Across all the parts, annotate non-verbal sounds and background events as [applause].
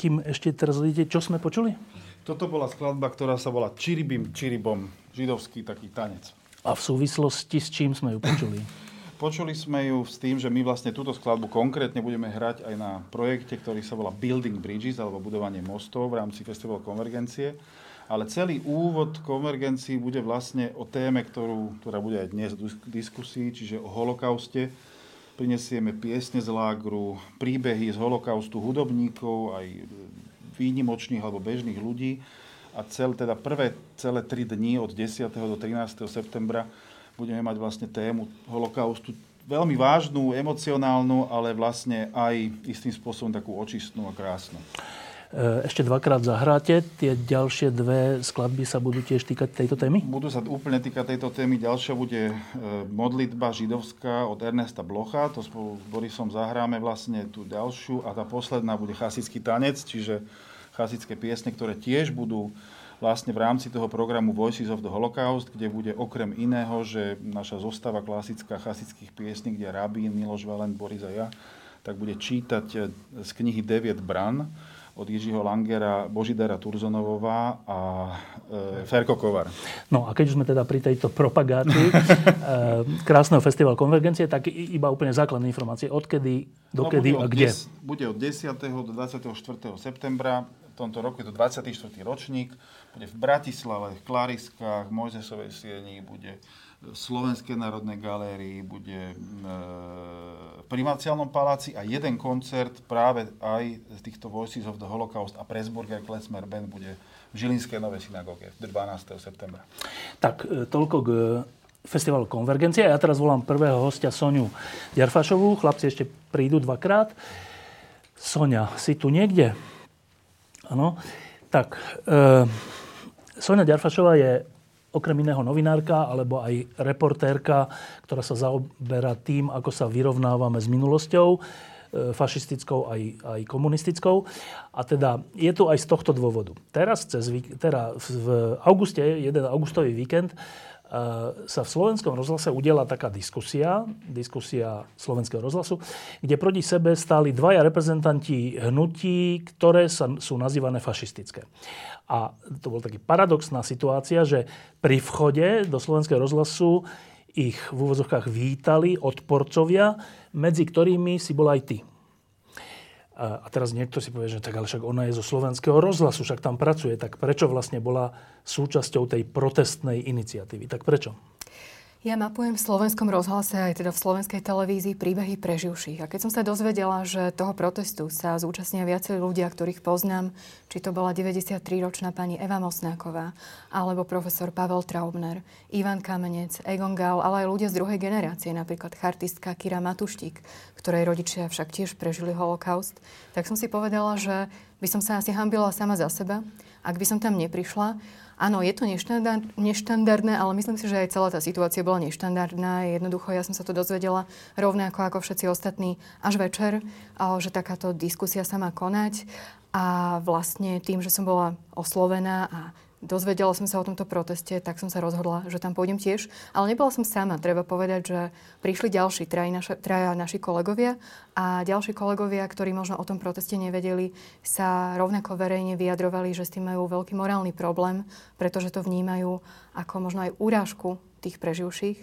Kým ešte teraz vidíte, čo sme počuli? Toto bola skladba, ktorá sa volá Čiribim, Čiribom, židovský taký tanec. A v súvislosti s čím sme ju počuli? [laughs] Počuli sme ju s tým, že my vlastne túto skladbu konkrétne budeme hrať aj na projekte, ktorý sa volá Building Bridges, alebo budovanie mostov v rámci Festivalu Konvergencie. Ale celý úvod konvergencii bude vlastne o téme, ktorú, ktorá bude aj dnes v diskusii, čiže o holokauste, prinesieme piesne z lágru, príbehy z holokaustu hudobníkov, aj výnimočných alebo bežných ľudí. A cel, teda prvé celé tri dni od 10. do 13. septembra budeme mať vlastne tému holokaustu veľmi vážnu, emocionálnu, ale vlastne aj istým spôsobom takú očistnú a krásnu. E, ešte dvakrát zahráte. Tie ďalšie dve skladby sa budú tiež týkať tejto témy? Budú sa úplne týkať tejto témy. Ďalšia bude e, modlitba židovská od Ernesta Blocha. To spolu s Borisom zahráme vlastne tú ďalšiu. A tá posledná bude chasický tanec, čiže chasické piesne, ktoré tiež budú vlastne v rámci toho programu Voices of the Holocaust, kde bude okrem iného, že naša zostava klasická chasických piesní, kde Rabín, Miloš Valent, Boris a ja, tak bude čítať e, z knihy Deviet Bran od Jiřího Langera, Božidara Turzonovová a e, Ferko Kovar. No a keď už sme teda pri tejto propagácii [laughs] e, krásneho festivalu Konvergencie, tak iba úplne základné informácie. Odkedy, dokedy no, a kde? Des, bude od 10. do 24. septembra. V tomto roku je to 24. ročník. Bude v Bratislave, v Klariskách, v Mojzesovej sieni, bude v Slovenskej národnej galérii, bude v Primáciálnom paláci a jeden koncert práve aj z týchto Voices of the Holocaust a Pressburger Klezmer Band bude v Žilinskej novej synagóge 12. septembra. Tak e, toľko k e, festivalu Konvergencie. Ja teraz volám prvého hostia Soniu Ďarfašovú. Chlapci ešte prídu dvakrát. Sonia, si tu niekde? Áno. Tak, e, Sonia Ďarfašová je okrem iného novinárka alebo aj reportérka, ktorá sa zaoberá tým, ako sa vyrovnávame s minulosťou, e, fašistickou aj, aj komunistickou. A teda je to aj z tohto dôvodu. Teraz, cez, teda v auguste, jeden augustový víkend, sa v slovenskom rozhlase udiela taká diskusia, diskusia slovenského rozhlasu, kde proti sebe stáli dvaja reprezentanti hnutí, ktoré sa, sú nazývané fašistické. A to bol taký paradoxná situácia, že pri vchode do slovenského rozhlasu ich v úvozovkách vítali odporcovia, medzi ktorými si bol aj ty. A teraz niekto si povie, že tak ale však ona je zo slovenského rozhlasu, však tam pracuje, tak prečo vlastne bola súčasťou tej protestnej iniciatívy? Tak prečo? Ja mapujem v slovenskom rozhlase aj teda v slovenskej televízii príbehy preživších. A keď som sa dozvedela, že toho protestu sa zúčastnia viacerí ľudia, ktorých poznám, či to bola 93-ročná pani Eva Mosnáková, alebo profesor Pavel Traubner, Ivan Kamenec, Egon Gal, ale aj ľudia z druhej generácie, napríklad chartistka Kira Matuštík, ktorej rodičia však tiež prežili holokaust, tak som si povedala, že by som sa asi hambila sama za seba, ak by som tam neprišla Áno, je to neštandard, neštandardné, ale myslím si, že aj celá tá situácia bola neštandardná. Jednoducho, ja som sa to dozvedela rovnako ako všetci ostatní až večer, že takáto diskusia sa má konať. A vlastne tým, že som bola oslovená a dozvedela som sa o tomto proteste, tak som sa rozhodla, že tam pôjdem tiež. Ale nebola som sama. Treba povedať, že prišli ďalší traja, naša, traja naši kolegovia a ďalší kolegovia, ktorí možno o tom proteste nevedeli, sa rovnako verejne vyjadrovali, že s tým majú veľký morálny problém, pretože to vnímajú ako možno aj úrážku tých preživších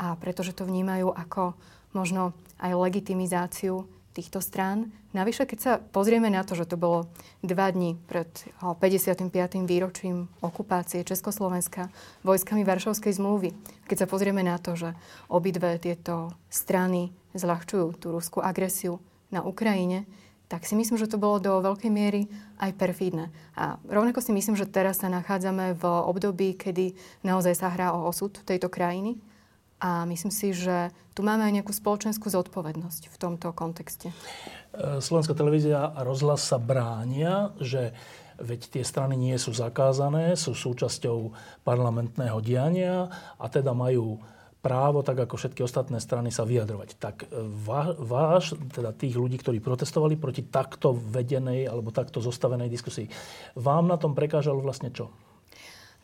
a pretože to vnímajú ako možno aj legitimizáciu týchto strán. Navyše, keď sa pozrieme na to, že to bolo dva dní pred 55. výročím okupácie Československa vojskami Varšavskej zmluvy, keď sa pozrieme na to, že obidve tieto strany zľahčujú tú ruskú agresiu na Ukrajine, tak si myslím, že to bolo do veľkej miery aj perfídne. A rovnako si myslím, že teraz sa nachádzame v období, kedy naozaj sa hrá o osud tejto krajiny a myslím si, že tu máme aj nejakú spoločenskú zodpovednosť v tomto kontexte. E, Slovenská televízia a rozhlas sa bránia, že veď tie strany nie sú zakázané, sú súčasťou parlamentného diania a teda majú právo, tak ako všetky ostatné strany, sa vyjadrovať. Tak e, váš, teda tých ľudí, ktorí protestovali proti takto vedenej alebo takto zostavenej diskusii, vám na tom prekážalo vlastne čo?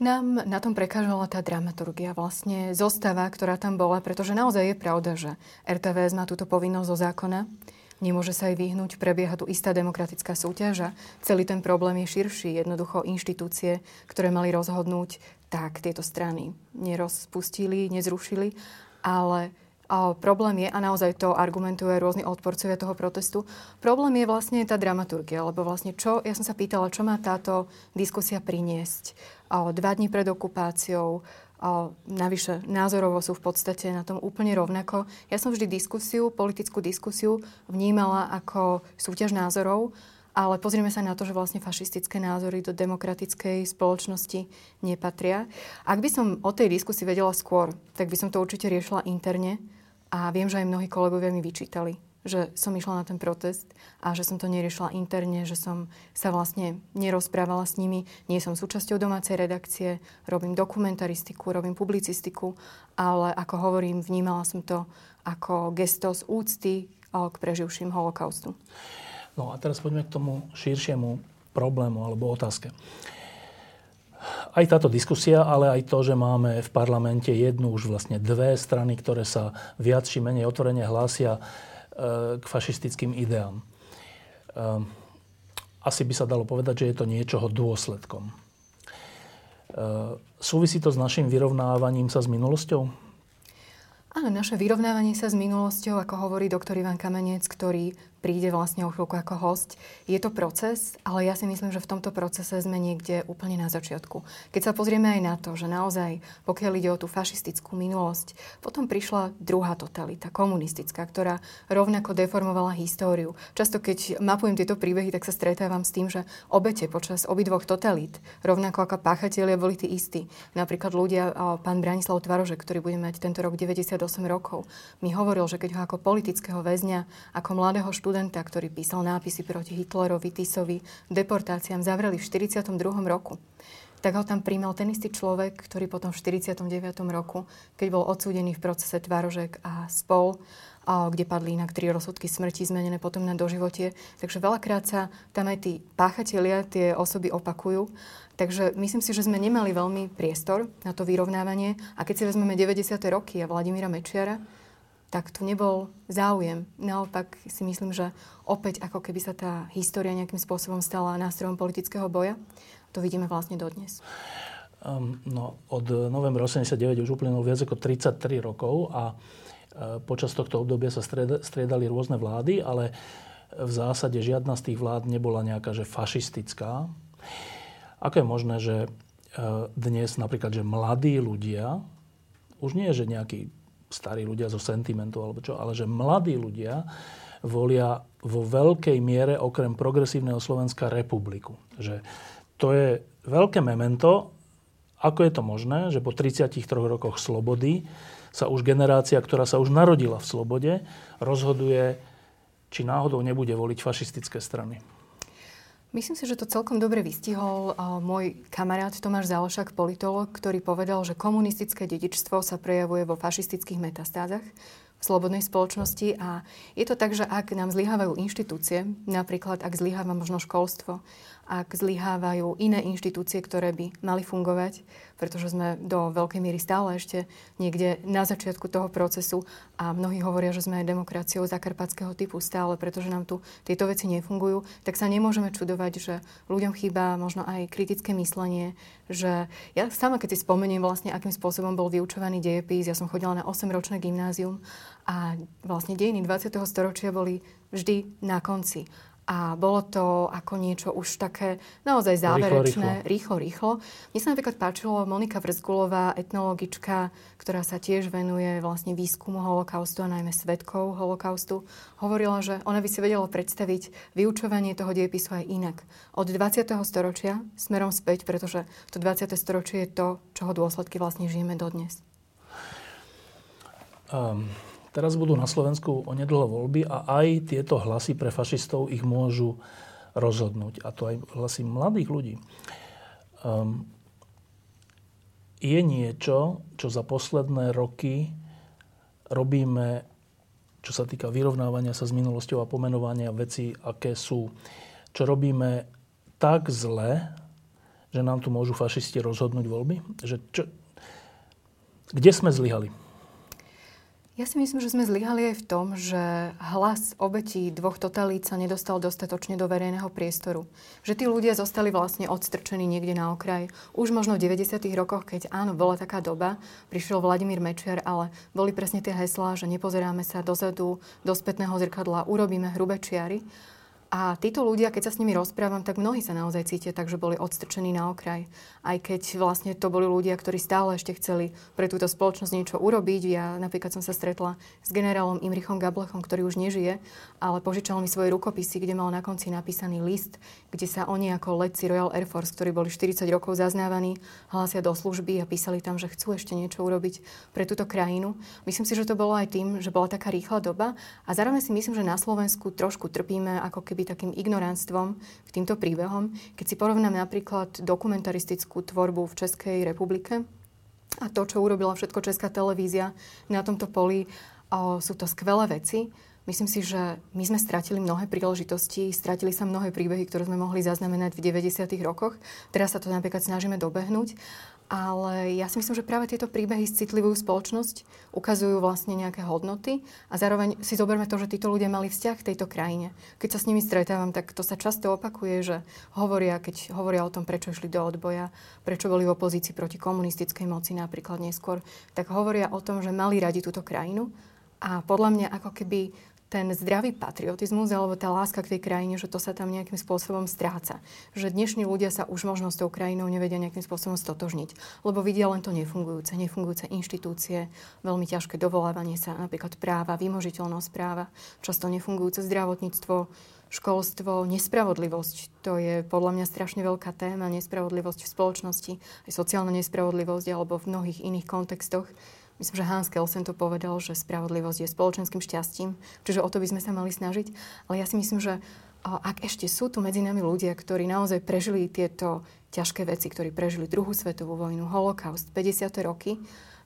Nám na tom prekážala tá dramaturgia, vlastne zostava, ktorá tam bola, pretože naozaj je pravda, že RTVS má túto povinnosť zo zákona. Nemôže sa aj vyhnúť, prebieha tu istá demokratická súťaž a celý ten problém je širší. Jednoducho inštitúcie, ktoré mali rozhodnúť, tak tieto strany nerozpustili, nezrušili, ale a problém je, a naozaj to argumentuje rôzni odporcovia toho protestu, problém je vlastne tá dramaturgia, lebo vlastne čo, ja som sa pýtala, čo má táto diskusia priniesť dva dní pred okupáciou, navyše názorovo sú v podstate na tom úplne rovnako. Ja som vždy diskusiu, politickú diskusiu vnímala ako súťaž názorov, ale pozrieme sa na to, že vlastne fašistické názory do demokratickej spoločnosti nepatria. Ak by som o tej diskusii vedela skôr, tak by som to určite riešila interne, a viem, že aj mnohí kolegovia mi vyčítali, že som išla na ten protest a že som to neriešila interne, že som sa vlastne nerozprávala s nimi. Nie som súčasťou domácej redakcie, robím dokumentaristiku, robím publicistiku, ale ako hovorím, vnímala som to ako gesto z úcty k preživším holokaustu. No a teraz poďme k tomu širšiemu problému alebo otázke aj táto diskusia, ale aj to, že máme v parlamente jednu, už vlastne dve strany, ktoré sa viac či menej otvorene hlásia k fašistickým ideám. E, asi by sa dalo povedať, že je to niečoho dôsledkom. E, súvisí to s našim vyrovnávaním sa s minulosťou? Áno, naše vyrovnávanie sa s minulosťou, ako hovorí doktor Ivan Kamenec, ktorý príde vlastne o chvíľku ako host. Je to proces, ale ja si myslím, že v tomto procese sme niekde úplne na začiatku. Keď sa pozrieme aj na to, že naozaj, pokiaľ ide o tú fašistickú minulosť, potom prišla druhá totalita, komunistická, ktorá rovnako deformovala históriu. Často, keď mapujem tieto príbehy, tak sa stretávam s tým, že obete počas obidvoch totalít, rovnako ako páchatelia, boli tí istí. Napríklad ľudia, pán Branislav Tvarože, ktorý bude mať tento rok 98 rokov, mi hovoril, že keď ho ako politického väzňa, ako mladého študenta študenta, ktorý písal nápisy proti Hitlerovi, Tisovi, deportáciám, zavreli v 42. roku. Tak ho tam príjmal ten istý človek, ktorý potom v 49. roku, keď bol odsúdený v procese Tvarožek a spol, kde padli inak tri rozsudky smrti zmenené potom na doživotie. Takže veľakrát sa tam aj tí páchatelia, tie osoby opakujú. Takže myslím si, že sme nemali veľmi priestor na to vyrovnávanie. A keď si vezmeme 90. roky a Vladimíra Mečiara, tak tu nebol záujem. Naopak si myslím, že opäť ako keby sa tá história nejakým spôsobom stala nástrojom politického boja. To vidíme vlastne dodnes. Um, no, od novembra 89 už uplynulo viac ako 33 rokov a uh, počas tohto obdobia sa striedali rôzne vlády, ale v zásade žiadna z tých vlád nebola nejaká že fašistická. Ako je možné, že e, dnes napríklad, že mladí ľudia, už nie je, že nejakí starí ľudia zo sentimentu alebo čo, ale že mladí ľudia volia vo veľkej miere okrem progresívneho Slovenska republiku. Že to je veľké memento, ako je to možné, že po 33 rokoch slobody sa už generácia, ktorá sa už narodila v slobode, rozhoduje, či náhodou nebude voliť fašistické strany. Myslím si, že to celkom dobre vystihol môj kamarát Tomáš Zálešak, politolog, ktorý povedal, že komunistické dedičstvo sa prejavuje vo fašistických metastázach v slobodnej spoločnosti a je to tak, že ak nám zlyhávajú inštitúcie, napríklad ak zlyháva možno školstvo, ak zlyhávajú iné inštitúcie, ktoré by mali fungovať, pretože sme do veľkej miery stále ešte niekde na začiatku toho procesu a mnohí hovoria, že sme demokraciou zakarpatského typu stále, pretože nám tu tieto veci nefungujú, tak sa nemôžeme čudovať, že ľuďom chýba možno aj kritické myslenie, že ja sama, keď si spomeniem vlastne, akým spôsobom bol vyučovaný dejepis, ja som chodila na 8-ročné gymnázium a vlastne dejiny 20. storočia boli vždy na konci. A bolo to ako niečo už také naozaj záverečné, rýchlo, rýchlo. Mne sa napríklad páčilo Monika Vrzgulová, etnologička, ktorá sa tiež venuje vlastne výskumu holokaustu a najmä svetkov holokaustu. Hovorila, že ona by si vedela predstaviť vyučovanie toho diepisu aj inak. Od 20. storočia smerom späť, pretože to 20. storočie je to, čoho dôsledky vlastne žijeme dodnes. Um, Teraz budú na Slovensku onedlho voľby a aj tieto hlasy pre fašistov ich môžu rozhodnúť. A to aj hlasy mladých ľudí. Um, je niečo, čo za posledné roky robíme, čo sa týka vyrovnávania sa s minulosťou a pomenovania veci, aké sú. Čo robíme tak zle, že nám tu môžu fašisti rozhodnúť voľby? Že čo, kde sme zlyhali? Ja si myslím, že sme zlyhali aj v tom, že hlas obetí dvoch totalít sa nedostal dostatočne do verejného priestoru. Že tí ľudia zostali vlastne odstrčení niekde na okraj. Už možno v 90. rokoch, keď áno, bola taká doba, prišiel Vladimír Mečiar, ale boli presne tie heslá, že nepozeráme sa dozadu, do spätného zrkadla, urobíme hrubé čiary. A títo ľudia, keď sa s nimi rozprávam, tak mnohí sa naozaj cítia tak, že boli odstrčení na okraj. Aj keď vlastne to boli ľudia, ktorí stále ešte chceli pre túto spoločnosť niečo urobiť. Ja napríklad som sa stretla s generálom Imrichom Gablechom, ktorý už nežije, ale požičal mi svoje rukopisy, kde mal na konci napísaný list, kde sa oni ako letci Royal Air Force, ktorí boli 40 rokov zaznávaní, hlásia do služby a písali tam, že chcú ešte niečo urobiť pre túto krajinu. Myslím si, že to bolo aj tým, že bola taká rýchla doba a zároveň si myslím, že na Slovensku trošku trpíme ako keby byť takým ignoránstvom k týmto príbehom. Keď si porovnám napríklad dokumentaristickú tvorbu v Českej republike a to, čo urobila všetko Česká televízia na tomto poli, o, sú to skvelé veci. Myslím si, že my sme stratili mnohé príležitosti, stratili sa mnohé príbehy, ktoré sme mohli zaznamenať v 90. rokoch. Teraz sa to napríklad snažíme dobehnúť ale ja si myslím, že práve tieto príbehy citlivujú spoločnosť, ukazujú vlastne nejaké hodnoty a zároveň si zoberme to, že títo ľudia mali vzťah k tejto krajine. Keď sa s nimi stretávam, tak to sa často opakuje, že hovoria, keď hovoria o tom, prečo išli do odboja, prečo boli v opozícii proti komunistickej moci napríklad neskôr, tak hovoria o tom, že mali radi túto krajinu a podľa mňa ako keby ten zdravý patriotizmus alebo tá láska k tej krajine, že to sa tam nejakým spôsobom stráca. Že dnešní ľudia sa už možno s tou krajinou nevedia nejakým spôsobom stotožniť, lebo vidia len to nefungujúce, nefungujúce inštitúcie, veľmi ťažké dovolávanie sa, napríklad práva, vymožiteľnosť práva, často nefungujúce zdravotníctvo, školstvo, nespravodlivosť. To je podľa mňa strašne veľká téma, nespravodlivosť v spoločnosti, aj sociálna nespravodlivosť alebo v mnohých iných kontextoch Myslím, že Hans Kelsen to povedal, že spravodlivosť je spoločenským šťastím, čiže o to by sme sa mali snažiť. Ale ja si myslím, že ak ešte sú tu medzi nami ľudia, ktorí naozaj prežili tieto ťažké veci, ktorí prežili druhú svetovú vojnu, holokaust, 50. roky,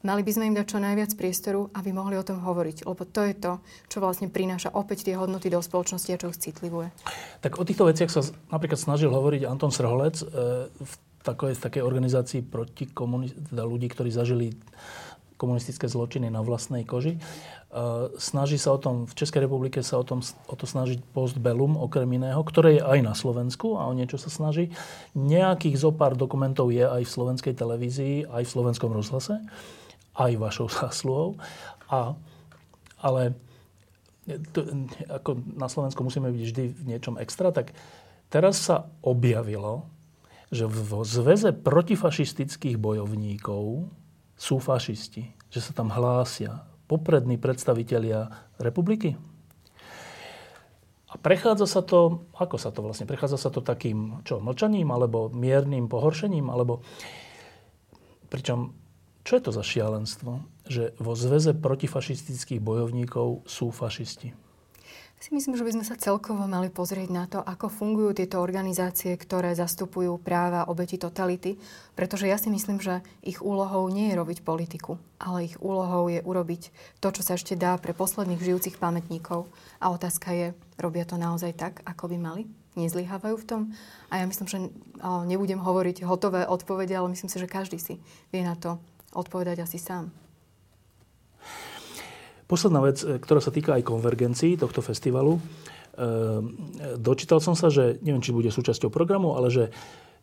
mali by sme im dať čo najviac priestoru, aby mohli o tom hovoriť. Lebo to je to, čo vlastne prináša opäť tie hodnoty do spoločnosti a čo ich citlivuje. Tak o týchto veciach sa napríklad snažil hovoriť Anton Srholec e, v takej, takej organizácii proti komuniz- teda ľudí, ktorí zažili komunistické zločiny na vlastnej koži. E, snaží sa o tom, v Českej republike sa o, tom, o to snažiť Postbellum, okrem iného, ktoré je aj na Slovensku a o niečo sa snaží. Nejakých zo pár dokumentov je aj v slovenskej televízii, aj v slovenskom rozhlase, aj vašou [laughs] zásluhou. A, ale to, ako na Slovensku musíme byť vždy v niečom extra, tak teraz sa objavilo, že v zväze protifašistických bojovníkov sú fašisti. Že sa tam hlásia poprední predstavitelia republiky. A prechádza sa to, ako sa to vlastne, prechádza sa to takým, čo, mlčaním, alebo miernym pohoršením, alebo... Pričom, čo je to za šialenstvo, že vo zväze protifašistických bojovníkov sú fašisti? Si myslím, že by sme sa celkovo mali pozrieť na to, ako fungujú tieto organizácie, ktoré zastupujú práva obeti totality, pretože ja si myslím, že ich úlohou nie je robiť politiku, ale ich úlohou je urobiť to, čo sa ešte dá pre posledných žijúcich pamätníkov. A otázka je, robia to naozaj tak, ako by mali? Nezlyhávajú v tom? A ja myslím, že nebudem hovoriť hotové odpovede, ale myslím si, že každý si vie na to odpovedať asi sám. Posledná vec, e, ktorá sa týka aj konvergencií tohto festivalu. E, dočítal som sa, že neviem, či bude súčasťou programu, ale že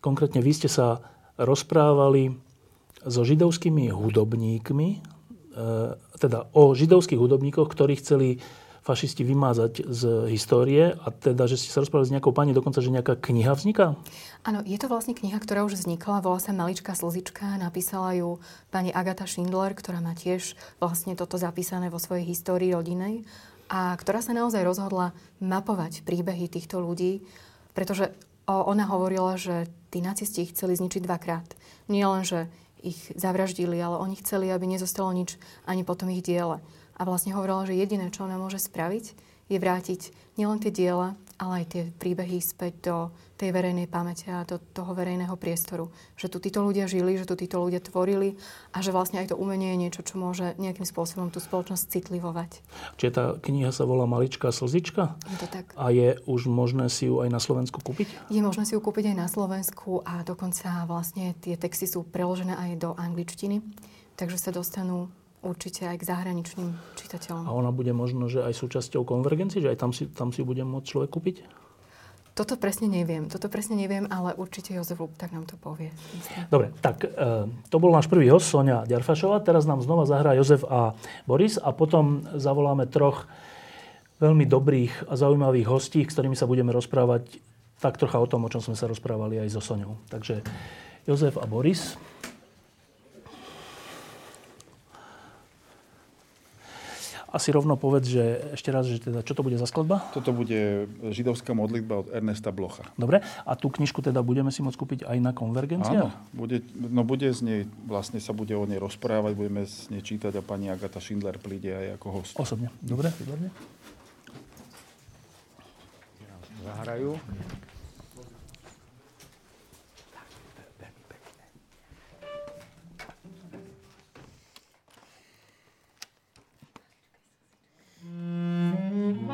konkrétne vy ste sa rozprávali so židovskými hudobníkmi, e, teda o židovských hudobníkoch, ktorí chceli fašisti vymázať z histórie a teda, že ste sa rozprávali s nejakou pani, dokonca, že nejaká kniha vzniká? Áno, je to vlastne kniha, ktorá už vznikla, volá sa Maličká slzička, napísala ju pani Agata Schindler, ktorá má tiež vlastne toto zapísané vo svojej histórii rodinej a ktorá sa naozaj rozhodla mapovať príbehy týchto ľudí, pretože ona hovorila, že tí nacisti ich chceli zničiť dvakrát. Nie len, že ich zavraždili, ale oni chceli, aby nezostalo nič ani potom ich diele a vlastne hovorila, že jediné, čo ona môže spraviť, je vrátiť nielen tie diela, ale aj tie príbehy späť do tej verejnej pamäte a do toho verejného priestoru. Že tu títo ľudia žili, že tu títo ľudia tvorili a že vlastne aj to umenie je niečo, čo môže nejakým spôsobom tú spoločnosť citlivovať. Čiže tá kniha sa volá Maličká slzička? Je to tak. A je už možné si ju aj na Slovensku kúpiť? Je možné si ju kúpiť aj na Slovensku a dokonca vlastne tie texty sú preložené aj do angličtiny, takže sa dostanú určite aj k zahraničným čitateľom. A ona bude možno, že aj súčasťou konvergencie, že aj tam si, tam si bude môcť človek kúpiť? Toto presne neviem. Toto presne neviem, ale určite Jozef Lub tak nám to povie. Dobre, tak e, to bol náš prvý host, Sonia Ďarfašová. Teraz nám znova zahrá Jozef a Boris a potom zavoláme troch veľmi dobrých a zaujímavých hostí, s ktorými sa budeme rozprávať tak trocha o tom, o čom sme sa rozprávali aj so Soňou. Takže Jozef a Boris. Asi rovno povedz, že ešte raz, že teda, čo to bude za skladba? Toto bude židovská modlitba od Ernesta Blocha. Dobre, a tú knižku teda budeme si môcť kúpiť aj na konvergencii? Áno, bude, no bude z nej, vlastne sa bude o nej rozprávať, budeme z nej čítať a pani Agata Schindler príde aj ako host. Osobne, dobre, výborne. Zahrajú. Mm-hmm.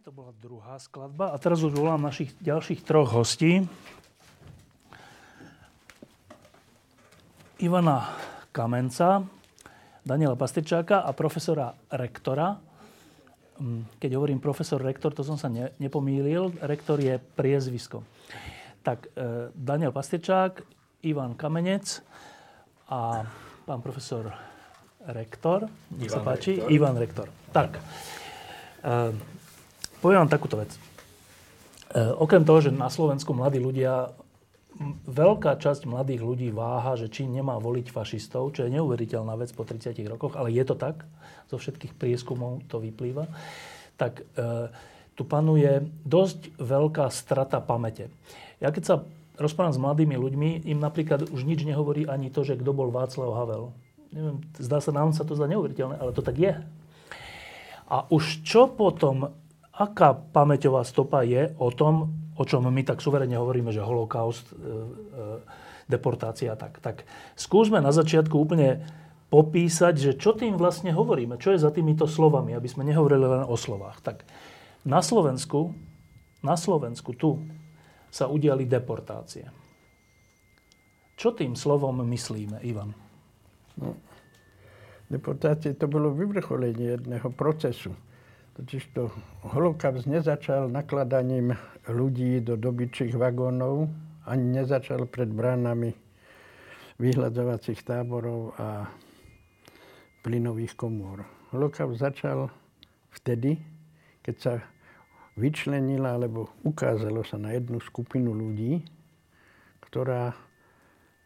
To bola druhá skladba. A teraz už volám našich ďalších troch hostí. Ivana Kamenca, Daniela Pastričáka a profesora rektora. Mm, keď hovorím profesor rektor, to som sa ne, nepomýlil. Rektor je priezvisko. Tak e, Daniel Pastričák, Ivan Kamenec a pán profesor rektor. Nech sa páči. Rektor. Ivan rektor. Tak. E, poviem vám takúto vec. E, okrem toho, že na Slovensku mladí ľudia veľká časť mladých ľudí váha, že či nemá voliť fašistov, čo je neuveriteľná vec po 30 rokoch, ale je to tak, zo všetkých prieskumov to vyplýva, tak e, tu panuje dosť veľká strata pamäte. Ja keď sa rozprávam s mladými ľuďmi, im napríklad už nič nehovorí ani to, že kto bol Václav Havel. Neviem, zdá sa, nám sa to zdá neuveriteľné, ale to tak je. A už čo potom, aká pamäťová stopa je o tom, o čom my tak suverene hovoríme, že holokaust, e, e, deportácia, tak, tak skúsme na začiatku úplne popísať, že čo tým vlastne hovoríme, čo je za týmito slovami, aby sme nehovorili len o slovách. Tak na Slovensku, na Slovensku tu sa udiali deportácie. Čo tým slovom myslíme, Ivan? No, deportácie to bolo vyvrcholenie jedného procesu. Totiž to holokaust nezačal nakladaním ľudí do dobyčích vagónov, ani nezačal pred bránami vyhľadzovacích táborov a plynových komôr. Holokaust začal vtedy, keď sa vyčlenila, alebo ukázalo sa na jednu skupinu ľudí, ktorá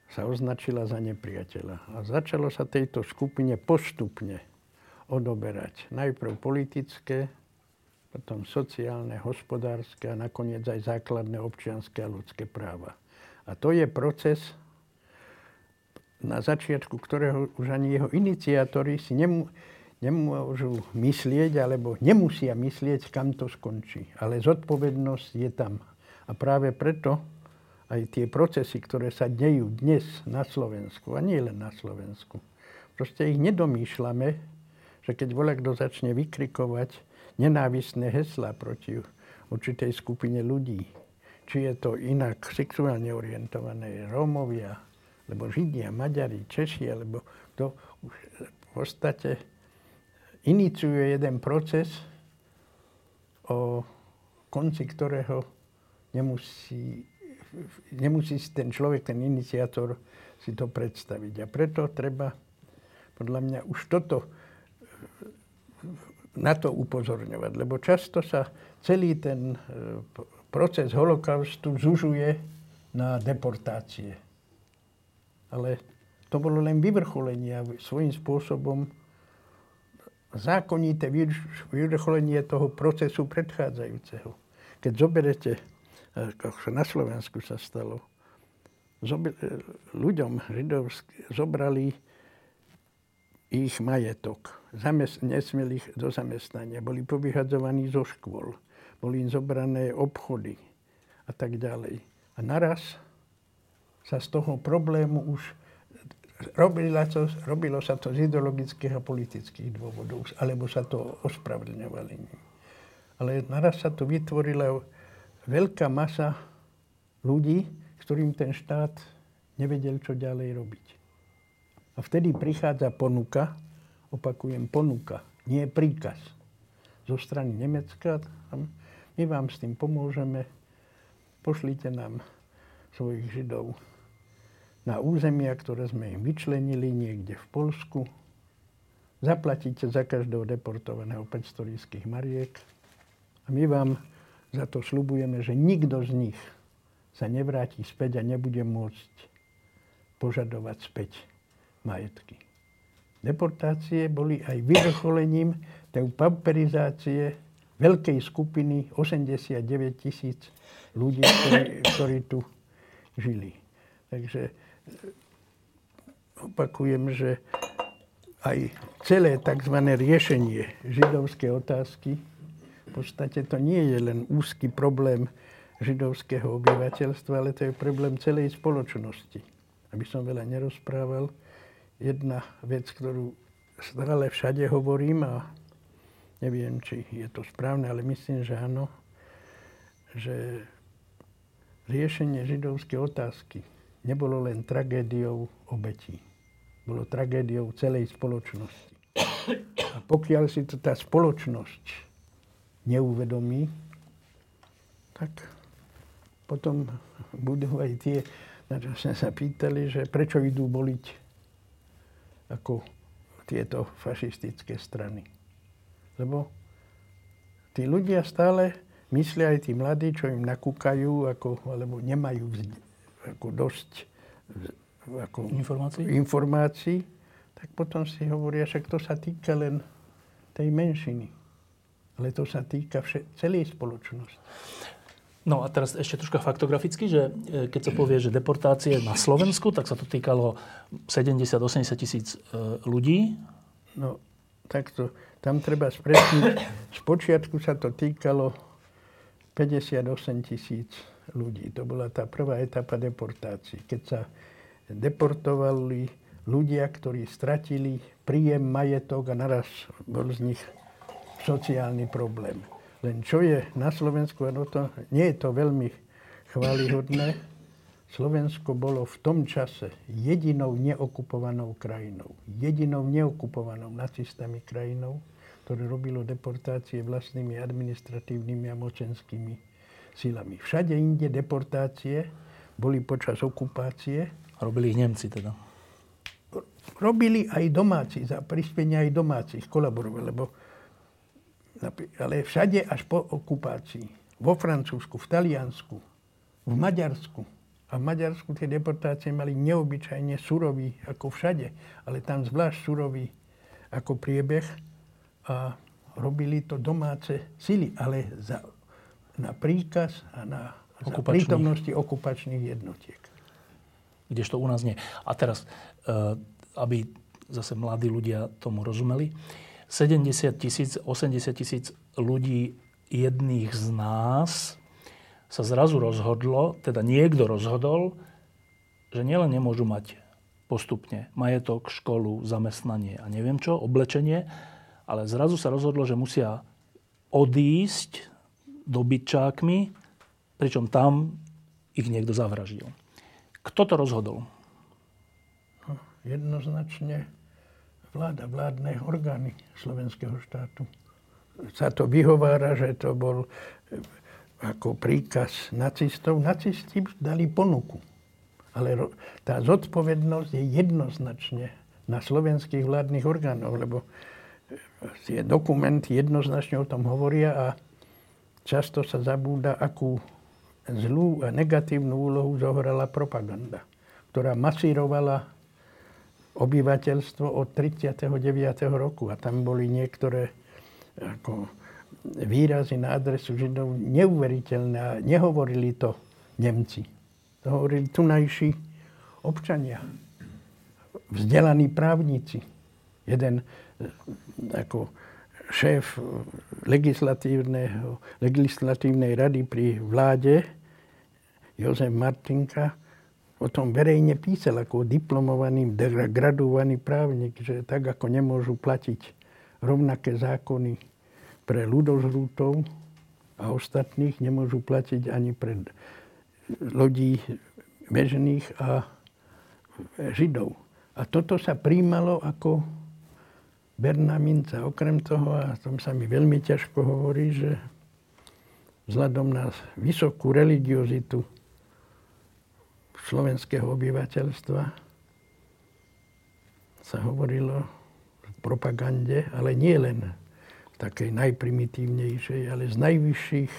sa označila za nepriateľa. A začalo sa tejto skupine postupne odoberať najprv politické, potom sociálne, hospodárske a nakoniec aj základné občianské a ľudské práva. A to je proces, na začiatku ktorého už ani jeho iniciátori si nemú, nemôžu myslieť, alebo nemusia myslieť, kam to skončí. Ale zodpovednosť je tam. A práve preto aj tie procesy, ktoré sa dejú dnes na Slovensku, a nie len na Slovensku, proste ich nedomýšľame, že keď voľa kto začne vykrikovať, nenávistné heslá proti určitej skupine ľudí. Či je to inak sexuálne orientované Rómovia, alebo Židia, Maďari, Češi, alebo to už v podstate iniciuje jeden proces, o konci ktorého nemusí, nemusí si ten človek, ten iniciátor si to predstaviť. A preto treba podľa mňa už toto na to upozorňovať, lebo často sa celý ten e, proces holokaustu zužuje na deportácie. Ale to bolo len vyvrcholenie a svojím spôsobom zákonité vyvrcholenie toho procesu predchádzajúceho. Keď zoberete, e, ako na Slovensku sa stalo, e, ľuďom židovským zobrali ich majetok. Zamest- nesmieli ich do zamestnania. Boli povyhadzovaní zo škôl. Boli im zobrané obchody a tak ďalej. A naraz sa z toho problému už robilo, to, robilo sa to z ideologických a politických dôvodov, alebo sa to ospravedlňovali. Ale naraz sa tu vytvorila veľká masa ľudí, ktorým ten štát nevedel, čo ďalej robiť. A vtedy prichádza ponuka, opakujem ponuka, nie príkaz zo strany Nemecka. My vám s tým pomôžeme, pošlite nám svojich Židov na územia, ktoré sme im vyčlenili niekde v Polsku. Zaplatíte za každého deportovaného 500 líských mariek a my vám za to slubujeme, že nikto z nich sa nevráti späť a nebude môcť požadovať späť majetky. Deportácie boli aj vyvrcholením tej pauperizácie veľkej skupiny 89 tisíc ľudí, ktorí, ktorí tu žili. Takže e, opakujem, že aj celé tzv. riešenie židovskej otázky, v podstate to nie je len úzky problém židovského obyvateľstva, ale to je problém celej spoločnosti. Aby som veľa nerozprával, jedna vec, ktorú stále všade hovorím a neviem, či je to správne, ale myslím, že áno, že riešenie židovskej otázky nebolo len tragédiou obetí. Bolo tragédiou celej spoločnosti. A pokiaľ si to tá spoločnosť neuvedomí, tak potom budú aj tie, na čo sme sa pýtali, že prečo idú boliť ako tieto fašistické strany. Lebo tí ľudia stále myslia aj tí mladí, čo im nakúkajú, ako, alebo nemajú ako dosť ako informácií? informácií, tak potom si hovoria, že to sa týka len tej menšiny. Ale to sa týka vše, celej spoločnosti. No a teraz ešte troška faktograficky, že e, keď sa povie, že deportácie na Slovensku, tak sa to týkalo 70-80 tisíc e, ľudí. No, takto. Tam treba spresniť. Spočiatku sa to týkalo 58 tisíc ľudí. To bola tá prvá etapa deportácií. Keď sa deportovali ľudia, ktorí stratili príjem, majetok a naraz bol z nich sociálny problém. Len čo je na Slovensku, no to, nie je to veľmi chválihodné, Slovensko bolo v tom čase jedinou neokupovanou krajinou. Jedinou neokupovanou nacistami krajinou, ktoré robilo deportácie vlastnými administratívnymi a mocenskými silami. Všade inde deportácie boli počas okupácie. Robili ich Nemci teda? Robili aj domáci, za prispenia aj domácich kolaborovali, lebo ale všade až po okupácii. Vo Francúzsku, v Taliansku, v Maďarsku. A v Maďarsku tie deportácie mali neobyčajne surový, ako všade, ale tam zvlášť surový ako priebeh. A robili to domáce sily, ale za, na príkaz a na za prítomnosti okupačných jednotiek. Kdežto u nás nie. A teraz, eh, aby zase mladí ľudia tomu rozumeli, 70 tisíc, 80 tisíc ľudí jedných z nás sa zrazu rozhodlo, teda niekto rozhodol, že nielen nemôžu mať postupne majetok, školu, zamestnanie a neviem čo, oblečenie, ale zrazu sa rozhodlo, že musia odísť dobytčákmi, pričom tam ich niekto zavraždil. Kto to rozhodol? No, jednoznačne vláda, vládne orgány slovenského štátu. Sa to vyhovára, že to bol eh, ako príkaz nacistov. Nacisti dali ponuku. Ale tá zodpovednosť je jednoznačne na slovenských vládnych orgánoch, lebo eh, tie dokumenty jednoznačne o tom hovoria a často sa zabúda, akú zlú a negatívnu úlohu zohrala propaganda, ktorá masírovala obyvateľstvo od 39. roku a tam boli niektoré ako výrazy na adresu Židov neuveriteľné a nehovorili to Nemci. To hovorili tunajší občania, vzdelaní právnici. Jeden ako šéf legislatívneho, legislatívnej rady pri vláde, Jozef Martinka, o tom verejne písal ako diplomovaný, graduovaný právnik, že tak ako nemôžu platiť rovnaké zákony pre ľudozrútov a ostatných, nemôžu platiť ani pre lodí bežných a židov. A toto sa príjmalo ako Berná minca. Okrem toho, a tom sa mi veľmi ťažko hovorí, že vzhľadom na vysokú religiozitu slovenského obyvateľstva sa hovorilo v propagande, ale nie len takej najprimitívnejšej, ale z najvyšších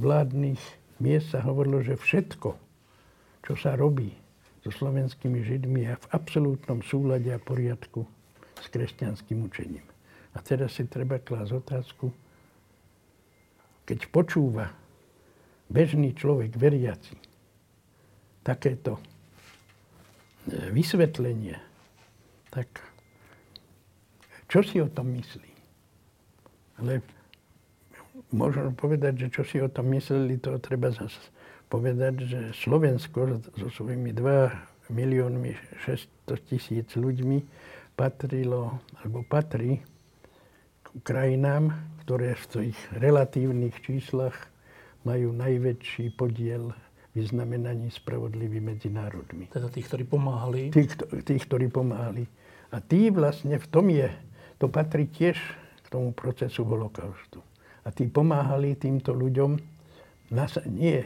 vládnych miest sa hovorilo, že všetko, čo sa robí so slovenskými židmi, je v absolútnom súlade a poriadku s kresťanským učením. A teraz si treba klásť otázku, keď počúva bežný človek veriaci takéto e, vysvetlenie, tak čo si o tom myslí? Ale môžem povedať, že čo si o tom mysleli, to treba zase povedať, že Slovensko so svojimi 2 miliónmi 600 tisíc ľuďmi patrilo, alebo patrí k krajinám, ktoré v tých relatívnych číslach majú najväčší podiel vyznamenaní spravodlivý medzi národmi. Teda tých, ktorí pomáhali. Tých, tých, ktorí pomáhali. A tí vlastne v tom je, to patrí tiež k tomu procesu holokaustu. A tí pomáhali týmto ľuďom nie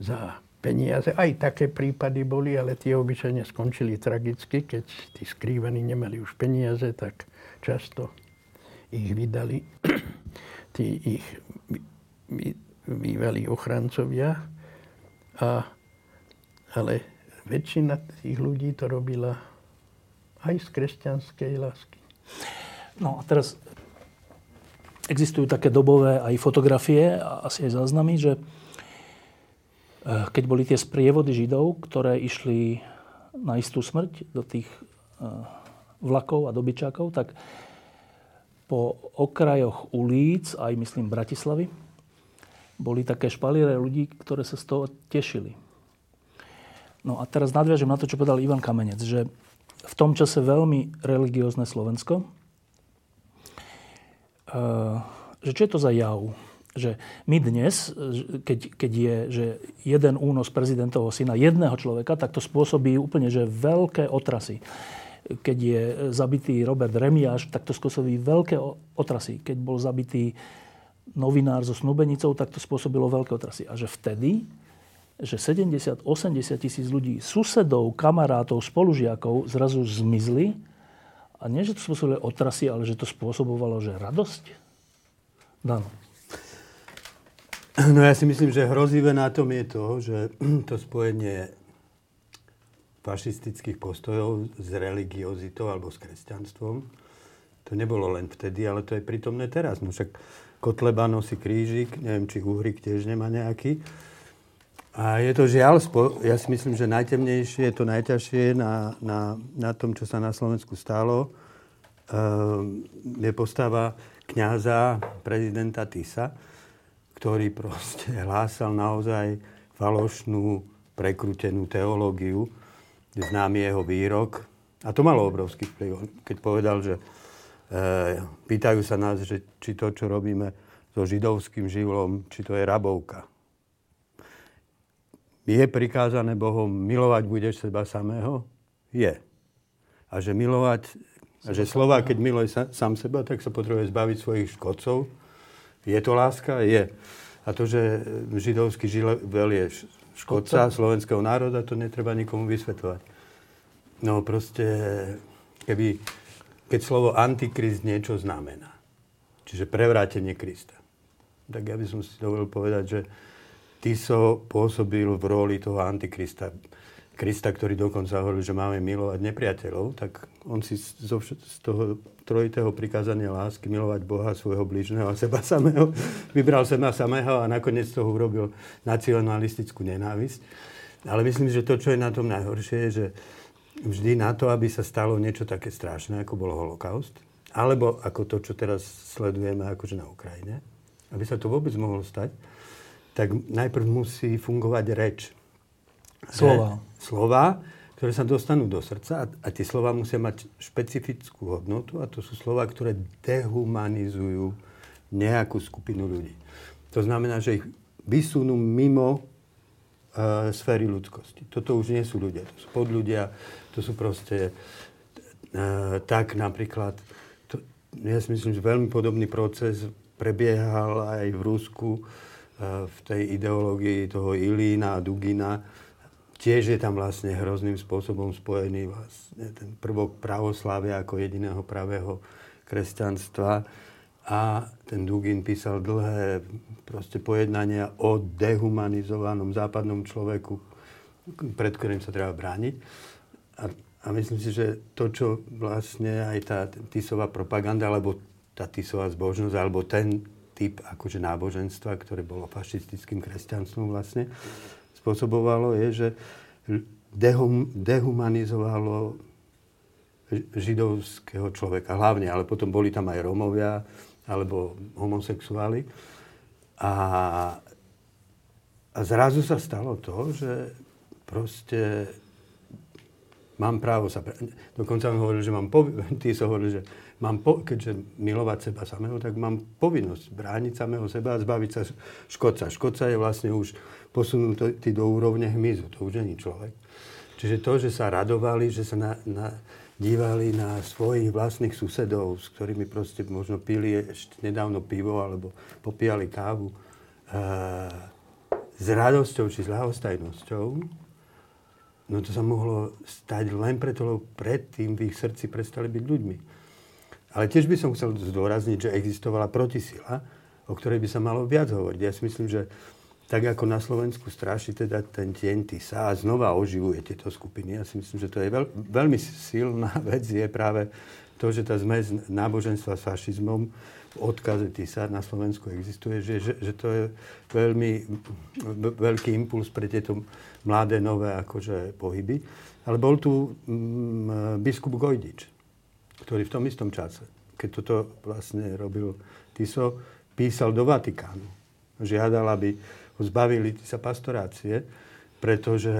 za peniaze. Aj také prípady boli, ale tie obyčajne skončili tragicky. Keď tí skrývaní nemali už peniaze, tak často ich vydali [clears throat] tí ich bývalí ochrancovia. A, ale väčšina tých ľudí to robila aj z kresťanskej lásky. No a teraz existujú také dobové aj fotografie a asi aj záznamy, že eh, keď boli tie sprievody Židov, ktoré išli na istú smrť do tých eh, vlakov a dobyčákov, tak po okrajoch ulic, aj myslím Bratislavy, boli také špaliere ľudí, ktoré sa z toho tešili. No a teraz nadviažem na to, čo povedal Ivan Kamenec, že v tom čase veľmi religiózne Slovensko, eh, že čo je to za jav? Že my dnes, keď, keď je že jeden únos prezidentovho syna jedného človeka, tak to spôsobí úplne že veľké otrasy. Keď je zabitý Robert Remiáš, tak to spôsobí veľké otrasy. Keď bol zabitý novinár so snubenicou, tak to spôsobilo veľké otrasy. A že vtedy že 70-80 tisíc ľudí, susedov, kamarátov, spolužiakov zrazu zmizli. A nie, že to spôsobilo otrasy, ale že to spôsobovalo, že radosť. Dano. No ja si myslím, že hrozivé na tom je to, že [clears throat] to spojenie fašistických postojov s religiozitou alebo s kresťanstvom, to nebolo len vtedy, ale to je prítomné teraz. No však Kotleba nosí krížik, neviem, či Uhrik tiež nemá nejaký. A je to žiaľ, ja si myslím, že najtemnejšie, to najťažšie na, na, na tom, čo sa na Slovensku stalo, ehm, je postava kňaza prezidenta Tisa, ktorý proste [laughs] hlásal naozaj falošnú, prekrútenú teológiu. Známy jeho výrok. A to malo obrovský vplyv. Keď povedal, že pýtajú sa nás, že či to, čo robíme so židovským živlom, či to je rabovka je prikázané Bohom milovať budeš seba samého? Je. A že milovať, a že slova, keď miluje sa, sám seba, tak sa potrebuje zbaviť svojich škodcov. Je to láska? Je. A to, že židovský živel je škodca slovenského národa, to netreba nikomu vysvetľovať. No proste, keby, keď slovo antikrist niečo znamená, čiže prevrátenie Krista, tak ja by som si dovolil povedať, že Tiso pôsobil v roli toho antikrista. Krista, ktorý dokonca hovoril, že máme milovať nepriateľov, tak on si z toho trojitého prikázania lásky milovať Boha, svojho blížneho a seba samého, [laughs] vybral seba samého a nakoniec toho urobil nacionalistickú nenávisť. Ale myslím, že to, čo je na tom najhoršie, je, že vždy na to, aby sa stalo niečo také strašné, ako bol holokaust, alebo ako to, čo teraz sledujeme akože na Ukrajine, aby sa to vôbec mohlo stať, tak najprv musí fungovať reč. Slova. Slova, ktoré sa dostanú do srdca a, a tie slova musia mať špecifickú hodnotu a to sú slova, ktoré dehumanizujú nejakú skupinu ľudí. To znamená, že ich vysunú mimo sféry ľudskosti. Toto už nie sú ľudia, to sú podľudia, to sú proste uh, tak napríklad, to, ja si myslím, že veľmi podobný proces prebiehal aj v Rusku, v tej ideológii toho Ilína a Dugina, tiež je tam vlastne hrozným spôsobom spojený vlastne ten prvok pravoslávia ako jediného pravého kresťanstva. A ten Dugin písal dlhé proste pojednania o dehumanizovanom západnom človeku, pred ktorým sa treba brániť. A, a myslím si, že to, čo vlastne aj tá Tisová propaganda, alebo tá Tisová zbožnosť, alebo ten typ akože náboženstva, ktoré bolo fašistickým kresťanstvom vlastne, spôsobovalo je, že dehum, dehumanizovalo židovského človeka hlavne, ale potom boli tam aj Romovia alebo homosexuáli. A, a zrazu sa stalo to, že proste Mám právo sa... Pre... Dokonca mi hovoril, že mám povinnosť, [laughs] ty sa hovoril, že mám po... keďže milovať seba samého, tak mám povinnosť brániť samého seba a zbaviť sa škodca. Škodca je vlastne už posunutý do úrovne hmyzu, to už není človek. Čiže to, že sa radovali, že sa na, na, dívali na svojich vlastných susedov, s ktorými proste možno pili ešte nedávno pivo alebo popíjali kávu, e, s radosťou či s ľahostajnosťou, no to sa mohlo stať len preto, lebo predtým v ich srdci prestali byť ľuďmi. Ale tiež by som chcel zdôrazniť, že existovala protisila, o ktorej by sa malo viac hovoriť. Ja si myslím, že tak ako na Slovensku straší teda ten deň sa a znova oživuje tieto skupiny. Ja si myslím, že to je veľ, veľmi silná [laughs] vec, je práve to, že tá zmes náboženstva s fašizmom v odkaze TISA na Slovensku existuje, že, že, že to je veľmi veľký impuls pre tieto mladé, nové akože pohyby. Ale bol tu mm, biskup Gojdič, ktorý v tom istom čase, keď toto vlastne robil Tiso, písal do Vatikánu. Žiadal, aby ho zbavili sa pastorácie, pretože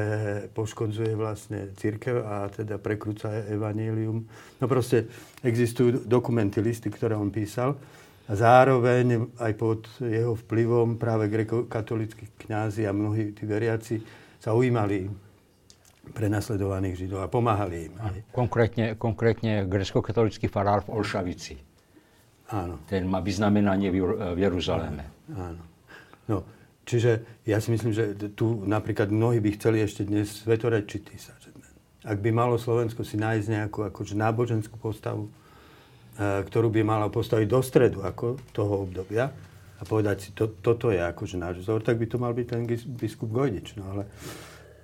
poškodzuje vlastne církev a teda prekrúca evanílium. No proste existujú dokumenty, listy, ktoré on písal. A zároveň aj pod jeho vplyvom práve grekokatolickí kňazi a mnohí tí veriaci sa ujímali prenasledovaných Židov a pomáhali im. Konkrétne, konkrétne grecko-katolický farár v Olšavici. Áno. Ten má vyznamenanie v Jeruzaléme. Áno. No, čiže ja si myslím, že tu napríklad mnohí by chceli ešte dnes svetorečiť sa. Ak by malo Slovensko si nájsť nejakú akože náboženskú postavu, e, ktorú by malo postaviť do stredu ako toho obdobia a povedať si, to, toto je akože náš vzor, tak by to mal byť ten biskup Gojdič. No ale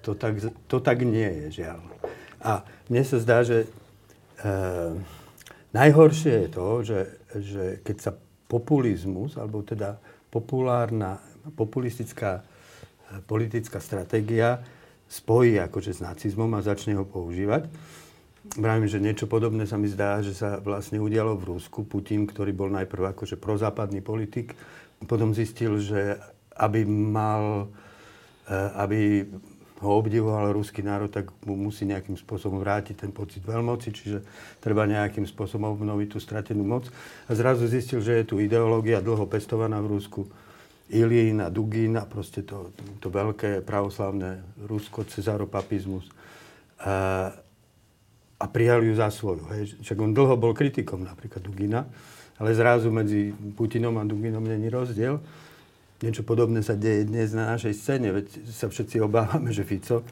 to tak, to tak nie je, žiaľ. A mne sa zdá, že e, najhoršie je to, že, že keď sa populizmus, alebo teda populárna populistická eh, politická stratégia spojí akože s nacizmom a začne ho používať. Vravím, že niečo podobné sa mi zdá, že sa vlastne udialo v Rusku. Putin, ktorý bol najprv akože prozápadný politik, potom zistil, že aby mal, eh, aby ho obdivoval ruský národ, tak mu musí nejakým spôsobom vrátiť ten pocit veľmoci, čiže treba nejakým spôsobom obnoviť tú stratenú moc. A zrazu zistil, že je tu ideológia dlho pestovaná v Rusku, Ilín a Dugín proste to, to veľké pravoslavné Rusko, cezaropapizmus. A, a prijali ju za svoju. Hej. Však on dlho bol kritikom napríklad Dugina, ale zrazu medzi Putinom a Duginom není rozdiel. Niečo podobné sa deje dnes na našej scéne, veď sa všetci obávame, že Fico,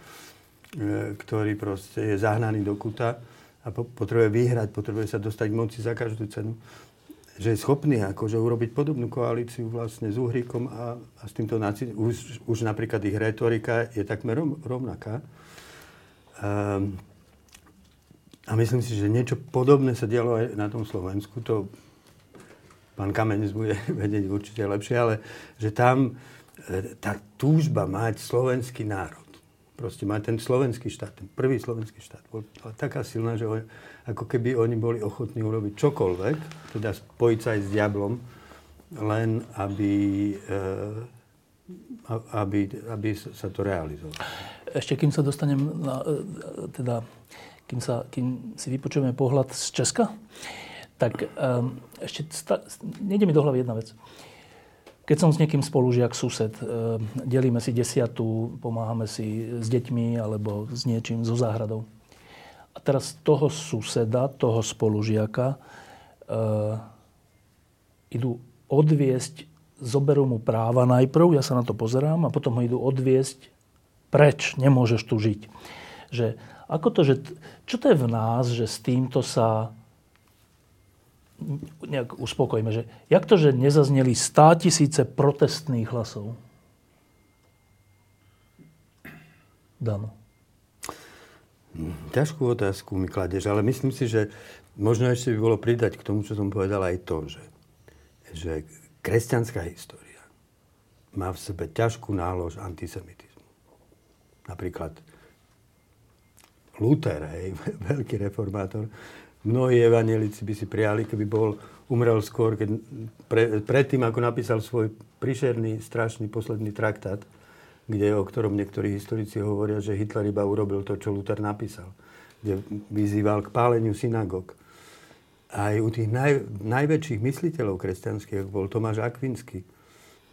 e, ktorý proste je zahnaný do kuta a potrebuje vyhrať, potrebuje sa dostať k moci za každú cenu, že je schopný akože urobiť podobnú koalíciu vlastne s Uhríkom a, a s týmto naci- už, už napríklad ich retorika je takmer rovnaká. Um, a myslím si, že niečo podobné sa dialo aj na tom Slovensku. To pán Kamenec bude [laughs] vedieť určite lepšie, ale že tam e, tá túžba mať slovenský národ, proste mať ten slovenský štát, ten prvý slovenský štát, bola taká silná, že ako keby oni boli ochotní urobiť čokoľvek, teda spojiť sa aj s diablom, len aby, eh, aby, aby sa to realizovalo. Ešte kým sa dostanem na, eh, teda, kým, sa, kým si vypočujeme pohľad z Česka, tak um, ešte sta, nejde mi do hlavy jedna vec. Keď som s niekým spolužiak, sused, um, delíme si desiatu, pomáhame si s deťmi alebo s niečím, so záhradou a teraz toho suseda, toho spolužiaka e, idú odviesť, zoberú mu práva najprv, ja sa na to pozerám, a potom ho idú odviesť preč, nemôžeš tu žiť. Že, ako to, že, čo to je v nás, že s týmto sa nejak uspokojíme, že jak to, že nezazneli stá tisíce protestných hlasov? Dano. Ťažkú otázku mi kladeš, ale myslím si, že možno ešte by bolo pridať k tomu, čo som povedal aj to, že, že kresťanská história má v sebe ťažkú nálož antisemitizmu. Napríklad Luther, hej, [laughs] veľký reformátor, mnohí evanielici by si prijali, keby bol, umrel skôr, keď pre, predtým, ako napísal svoj príšerný, strašný posledný traktát, kde, o ktorom niektorí historici hovoria, že Hitler iba urobil to, čo Luther napísal. kde vyzýval k páleniu synagóg. Aj u tých naj, najväčších mysliteľov kresťanských, ako bol Tomáš Akvinsky,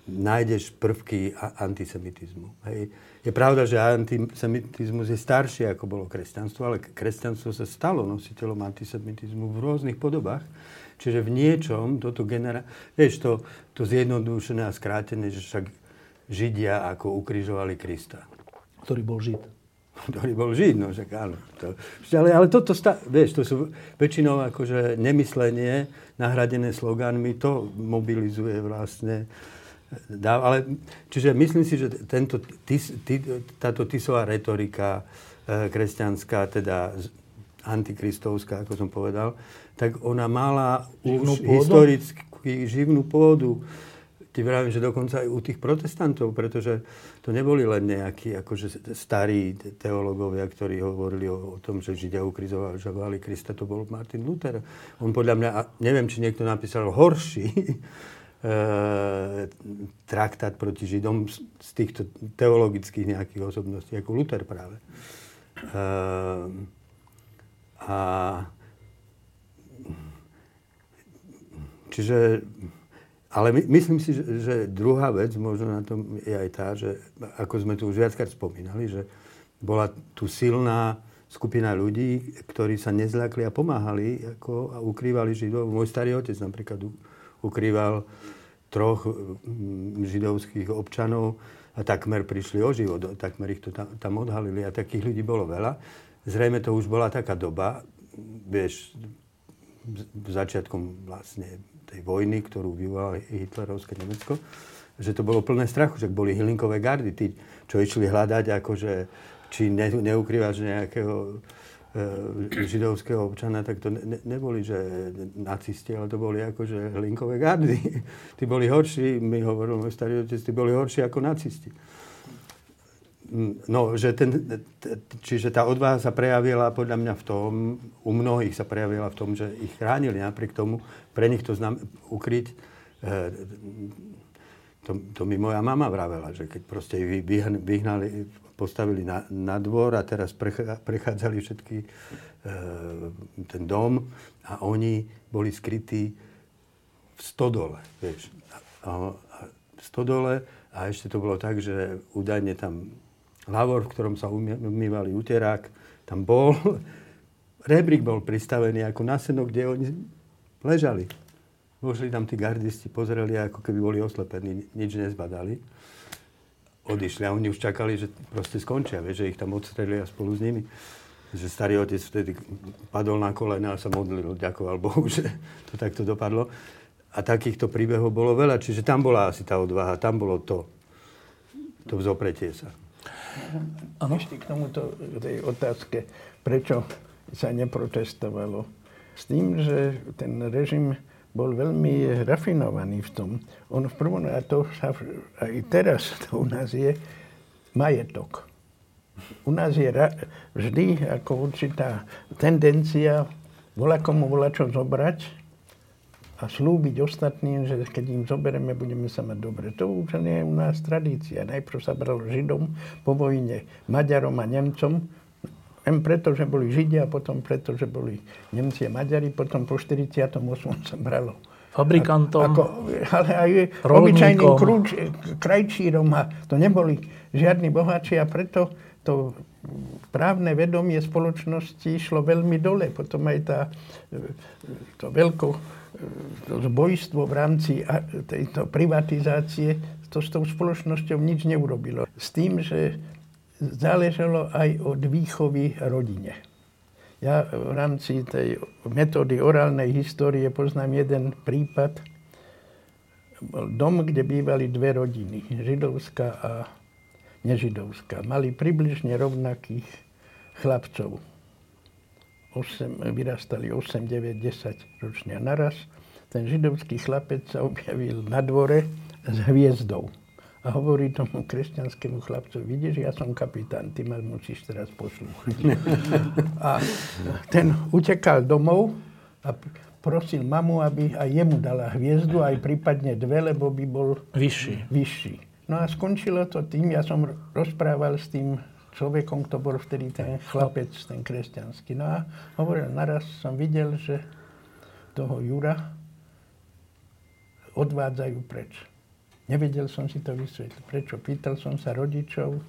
nájdeš prvky antisemitizmu. Hej. Je pravda, že antisemitizmus je starší, ako bolo kresťanstvo, ale kresťanstvo sa stalo nositeľom antisemitizmu v rôznych podobách. Čiže v niečom toto genera... Vieš, to, to zjednodušené a skrátené, že však Židia ako ukrižovali Krista. Ktorý bol Žid. Ktorý bol Žid, no však áno. To, ale, ale toto, sta, vieš, to sú väčšinou akože nemyslenie nahradené slogánmi, to mobilizuje vlastne dá, ale, čiže myslím si, že tento, tis, ty, táto tisová retorika e, kresťanská, teda antikristovská, ako som povedal, tak ona mala živnú už pôdu? historicky živnú pôdu. Ty vravím, že dokonca aj u tých protestantov, pretože to neboli len nejakí akože starí teológovia, ktorí hovorili o, o tom, že Židia ukrizovali Krista, to bol Martin Luther. On podľa mňa, neviem, či niekto napísal horší [laughs] traktát proti Židom z týchto teologických nejakých osobností, ako Luther práve. E, a čiže, ale my, myslím si, že, že druhá vec možno na tom je aj tá, že ako sme tu už viackrát spomínali, že bola tu silná skupina ľudí, ktorí sa nezľakli a pomáhali ako, a ukrývali Židov. Môj starý otec napríklad ukrýval troch mm, židovských občanov a takmer prišli o život, takmer ich to tam, tam odhalili a takých ľudí bolo veľa. Zrejme to už bola taká doba, vieš, začiatkom vlastne tej vojny, ktorú vyvolalo hitlerovské Nemecko, že to bolo plné strachu, že boli hylinkové gardy, tí, čo išli hľadať, akože, či ne, neukrývaš nejakého židovského občana, tak to ne, neboli, že nacisti, ale to boli akože linkové gardy. [laughs] Tí boli horší, mi hovoril môj starý otec, tí boli horší ako nacisti. No, že ten, čiže tá odvaha sa prejavila podľa mňa v tom, u mnohých sa prejavila v tom, že ich chránili napriek tomu, pre nich to znam, ukryť, e, to, to mi moja mama vravela, že keď proste vyhnali, postavili na, na dvor a teraz prechádzali všetky e, ten dom a oni boli skrytí v stodole, vieš. A, a v stodole a ešte to bolo tak, že údajne tam lavor, v ktorom sa umývali uterák, tam bol. [laughs] Rebrík bol pristavený ako na seno, kde oni ležali. Vošli tam tí gardisti, pozreli, ako keby boli oslepení, nič nezbadali odišli a oni už čakali, že proste skončia, vieš, že ich tam odstrelia spolu s nimi. Že starý otec vtedy padol na kolena a sa modlil, ďakoval Bohu, [laughs] že to takto dopadlo. A takýchto príbehov bolo veľa, čiže tam bola asi tá odvaha, tam bolo to, to vzopretie sa. Ano? Ešte k tomuto, tej otázke, prečo sa neprotestovalo. S tým, že ten režim bol veľmi rafinovaný v tom. On v prvom, a to sa aj teraz [laughs] to u nás je, majetok. U nás je ra, vždy ako určitá tendencia volá komu volá čo zobrať a slúbiť ostatným, že keď im zoberieme, budeme sa mať dobre. To už nie je u nás tradícia. Najprv sa bralo Židom, po vojne Maďarom a Nemcom, len preto, že boli Židia, potom preto, že boli Nemci a Maďari, potom po 48. sa bralo. Fabrikantom, ako, ale aj obyčajným krúč, krajčírom a to neboli žiadni boháči a preto to právne vedomie spoločnosti išlo veľmi dole. Potom aj tá, to veľko to zbojstvo v rámci tejto privatizácie to s tou spoločnosťou nič neurobilo. S tým, že záležalo aj od výchovy rodine. Ja v rámci tej metódy orálnej histórie poznám jeden prípad. Bol dom, kde bývali dve rodiny, židovská a nežidovská. Mali približne rovnakých chlapcov. 8, vyrastali 8, 9, 10 ročne naraz. Ten židovský chlapec sa objavil na dvore s hviezdou a hovorí tomu kresťanskému chlapcovi, vidíš, ja som kapitán, ty ma musíš teraz poslúchať. [laughs] a ten utekal domov a prosil mamu, aby aj jemu dala hviezdu, aj prípadne dve, lebo by bol vyšší. vyšší. No a skončilo to tým, ja som rozprával s tým človekom, kto bol vtedy ten chlapec, ten kresťanský. No a hovoril, naraz som videl, že toho Jura odvádzajú preč. Nevedel som si to vysvetliť. Prečo? Pýtal som sa rodičov,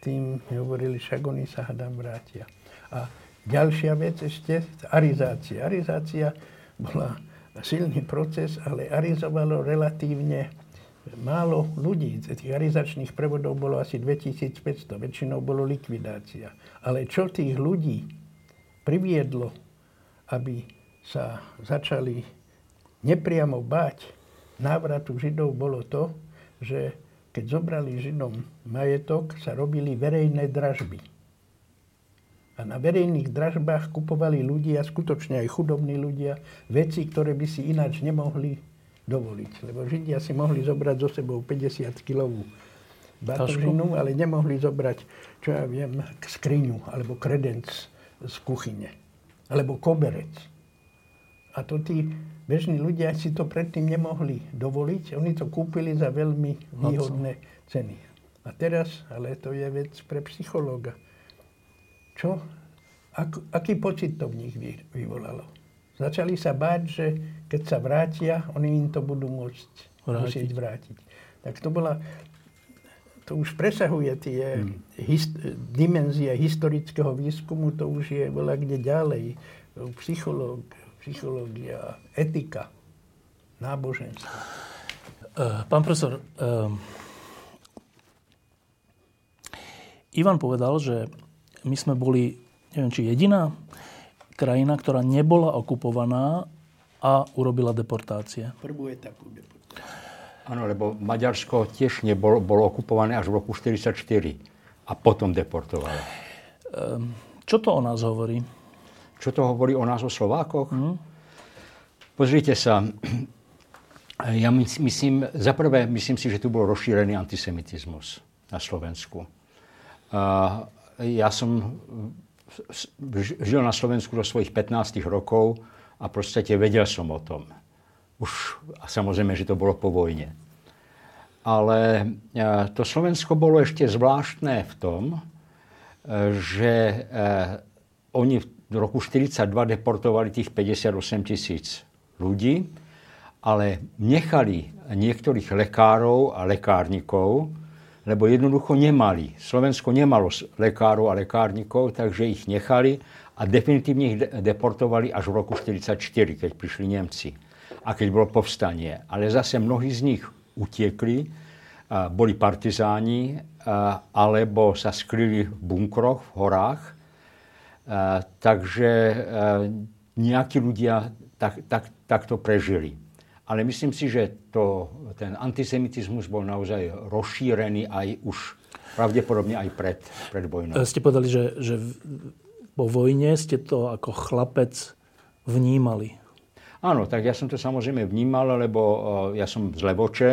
tým mi hovorili, však oni sa hadám vrátia. A ďalšia vec ešte, arizácia. Arizácia bola silný proces, ale arizovalo relatívne málo ľudí. Tých arizačných prevodov bolo asi 2500, väčšinou bolo likvidácia. Ale čo tých ľudí priviedlo, aby sa začali nepriamo báť návratu Židov, bolo to, že keď zobrali Židom majetok, sa robili verejné dražby. A na verejných dražbách kupovali ľudia, skutočne aj chudobní ľudia, veci, ktoré by si ináč nemohli dovoliť. Lebo Židia si mohli zobrať so sebou 50-kilovú batožinu, ale nemohli zobrať, čo ja viem, skriňu alebo kredenc z kuchyne. Alebo koberec. A to tí bežní ľudia si to predtým nemohli dovoliť. Oni to kúpili za veľmi výhodné ceny. A teraz, ale to je vec pre psychológa. Čo? Ak, aký pocit to v nich vyvolalo? Začali sa báť, že keď sa vrátia, oni im to budú môcť vrátiť. musieť vrátiť. Tak to bola, to už presahuje tie hmm. hist, dimenzie historického výskumu, to už je bola kde ďalej. Psychológ, psychológia, etika, náboženstvo. Uh, pán profesor, uh, Ivan povedal, že my sme boli, neviem, či jediná krajina, ktorá nebola okupovaná a urobila deportácie. Prvú etapu deportácie. Áno, lebo Maďarsko tiež nebolo, bolo okupované až v roku 1944 a potom deportovalo. Ehm, čo to o nás hovorí? Čo to hovorí o nás, o Slovákoch? Mm. Pozrite sa, [clears throat] ja myslím, za prvé, myslím si, že tu bol rozšírený antisemitizmus na Slovensku. Ja som žil na Slovensku do svojich 15 rokov a proste vedel som o tom. Už a samozrejme, že to bolo po vojne. Ale e, to Slovensko bolo ešte zvláštne v tom, e, že e, oni v roku 1942 deportovali tých 58 tisíc ľudí, ale nechali niektorých lekárov a lekárnikov, lebo jednoducho nemali. Slovensko nemalo lekárov a lekárnikov, takže ich nechali a definitívne ich deportovali až v roku 1944, keď prišli Nemci a keď bolo povstanie. Ale zase mnohí z nich utiekli, boli partizáni, alebo sa skryli v bunkroch, v horách. Takže nejakí ľudia tak, tak, takto prežili. Ale myslím si, že to, ten antisemitizmus bol naozaj rozšírený aj už pravdepodobne aj pred, pred vojnou. Ste povedali, že, že po vojne ste to ako chlapec vnímali. Áno, tak ja som to samozrejme vnímal, lebo ja som z Levoče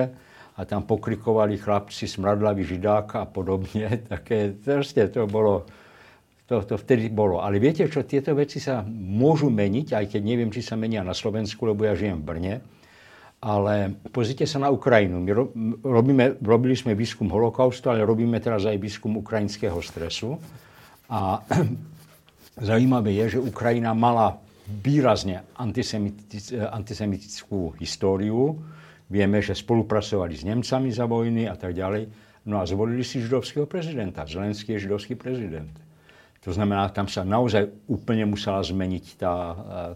a tam pokrikovali chlapci smradlavý židák a podobne. [laughs] Také, to bolo, to, to vtedy bolo. Ale viete čo, tieto veci sa môžu meniť, aj keď neviem, či sa menia na Slovensku, lebo ja žijem v Brne. Ale pozrite sa na Ukrajinu. My robíme, robili sme výskum holokaustu, ale robíme teraz aj výskum ukrajinského stresu. A [clears throat] zaujímavé je, že Ukrajina mala výrazne antisemitickú históriu. Vieme, že spolupracovali s Nemcami za vojny a tak ďalej. No a zvolili si židovského prezidenta. Zelenský je židovský prezident. To znamená, tam sa naozaj úplne musela zmeniť tá,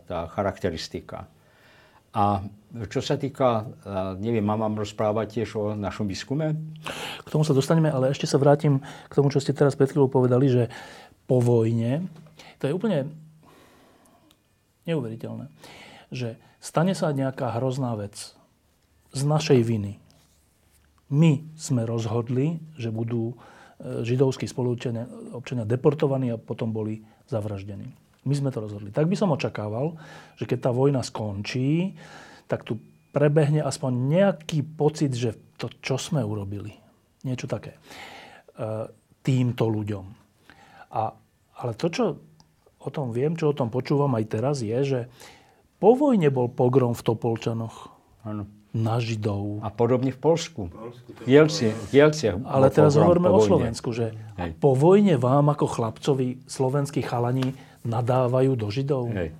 tá charakteristika. A čo sa týka, neviem, mám vám rozprávať tiež o našom výskume? K tomu sa dostaneme, ale ešte sa vrátim k tomu, čo ste teraz pred chvíľou povedali, že po vojne, to je úplne neuveriteľné, že stane sa nejaká hrozná vec z našej viny. My sme rozhodli, že budú e, židovskí spoluobčania občania deportovaní a potom boli zavraždení. My sme to rozhodli. Tak by som očakával, že keď tá vojna skončí, tak tu prebehne aspoň nejaký pocit, že to, čo sme urobili. Niečo také. E, týmto ľuďom. A, ale to, čo o tom viem, čo o tom počúvam aj teraz, je, že po vojne bol pogrom v Topolčanoch. Áno. Na Židov. A podobne v Polsku. V Jelci, Jelciach. Ale teraz hovoríme po o. Slovensku, že Hej. po vojne vám ako chlapcovi slovenskí chalani nadávajú do Židov. Hej.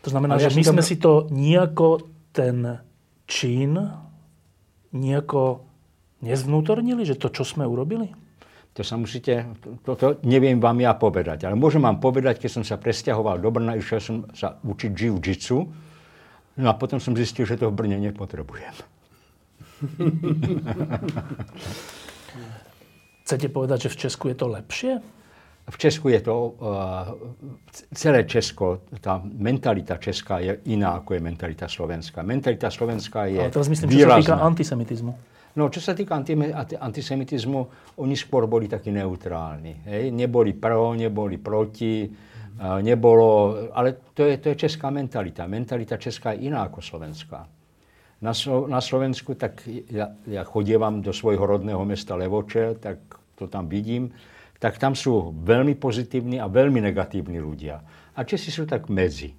To znamená, Ale ja že som my sme si to nejako ten čin nejako nezvnútornili, že to, čo sme urobili? To sa musíte, toto neviem vám ja povedať, ale môžem vám povedať, keď som sa presťahoval do Brna, išiel som sa učiť jiu-jitsu, no a potom som zistil, že to v Brne nepotrebujem. [laughs] Chcete povedať, že v Česku je to lepšie? V Česku je to, uh, celé Česko, tá mentalita česká je iná, ako je mentalita slovenská. Mentalita slovenská je Ale teraz myslím, čo sa týka výrazná. antisemitizmu. No, čo sa týka anti- anti- antisemitizmu, oni skôr boli takí neutrálni. Hej? Neboli pro, neboli proti, nebolo, ale to je, to je česká mentalita. Mentalita česká je iná ako slovenská. Na, Slo- na Slovensku, tak ja, ja chodievam do svojho rodného mesta Levoče, tak to tam vidím, tak tam sú veľmi pozitívni a veľmi negatívni ľudia. A Česi sú tak medzi.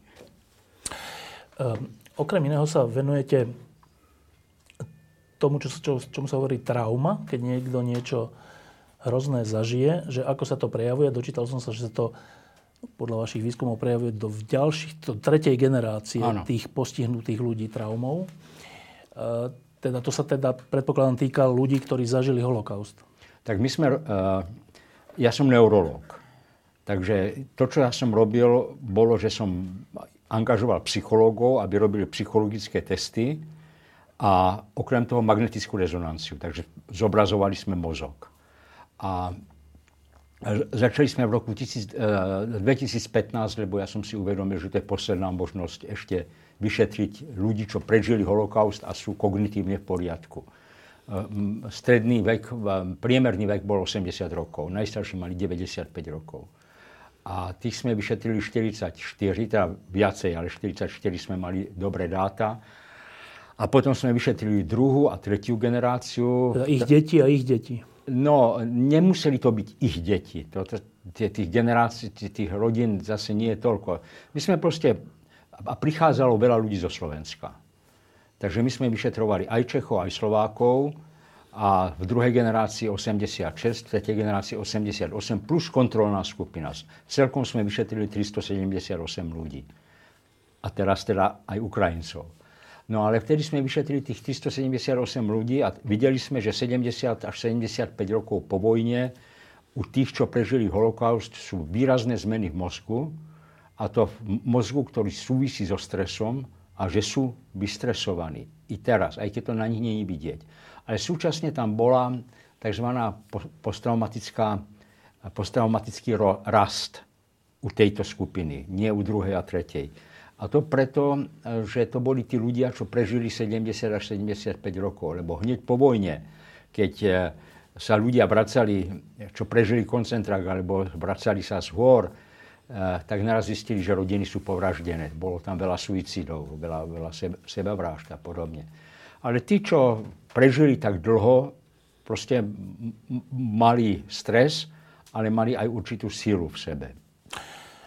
Um, okrem iného sa venujete tomu, čo, čo, čomu sa hovorí trauma, keď niekto niečo hrozné zažije, že ako sa to prejavuje. Dočítal som sa, že sa to podľa vašich výskumov prejavuje do v ďalších, do tretej generácie Áno. tých postihnutých ľudí traumou. E, teda to sa teda, predpokladám, týka ľudí, ktorí zažili holokaust. Tak my sme, uh, ja som neurológ. Takže to, čo ja som robil, bolo, že som angažoval psychológov, aby robili psychologické testy a okrem toho magnetickú rezonanciu. Takže zobrazovali sme mozog. A Začali sme v roku tisíc- eh, 2015, lebo ja som si uvedomil, že to je posledná možnosť ešte vyšetriť ľudí, čo prežili holokaust a sú kognitívne v poriadku. M, Stredný vek, priemerný vek bol 80 rokov, najstarší mali 95 rokov. A tých sme vyšetrili 44, teda viacej, ale 44 sme mali dobré dáta. A potom sme vyšetrili druhú a tretiu generáciu. Teda ich deti a ich deti. No, nemuseli to byť ich deti. To, to, tie, tých generácií, tých rodín zase nie je toľko. My sme proste, a prichádzalo veľa ľudí zo Slovenska. Takže my sme vyšetrovali aj Čechov, aj Slovákov a v druhej generácii 86, v tretej generácii 88, plus kontrolná skupina. Celkom sme vyšetrili 378 ľudí. A teraz teda aj Ukrajincov. No ale vtedy sme vyšetrili tých 378 ľudí a videli sme, že 70 až 75 rokov po vojne u tých, čo prežili holokaust, sú výrazné zmeny v mozgu a to v mozgu, ktorý súvisí so stresom a že sú vystresovaní. I teraz, aj keď to na nich nie je vidieť. Ale súčasne tam bola tzv. po- posttraumatická, posttraumatický rast u tejto skupiny, nie u druhej a tretej. A to preto, že to boli tí ľudia, čo prežili 70 až 75 rokov. Lebo hneď po vojne, keď eh, sa ľudia vracali, čo prežili koncentrák, alebo vracali sa z hôr, eh, tak naraz zistili, že rodiny sú povraždené. Bolo tam veľa suicídov, veľa, veľa seb- sebavrážd a podobne. Ale tí, čo prežili tak dlho, proste mali stres, ale mali aj určitú sílu v sebe.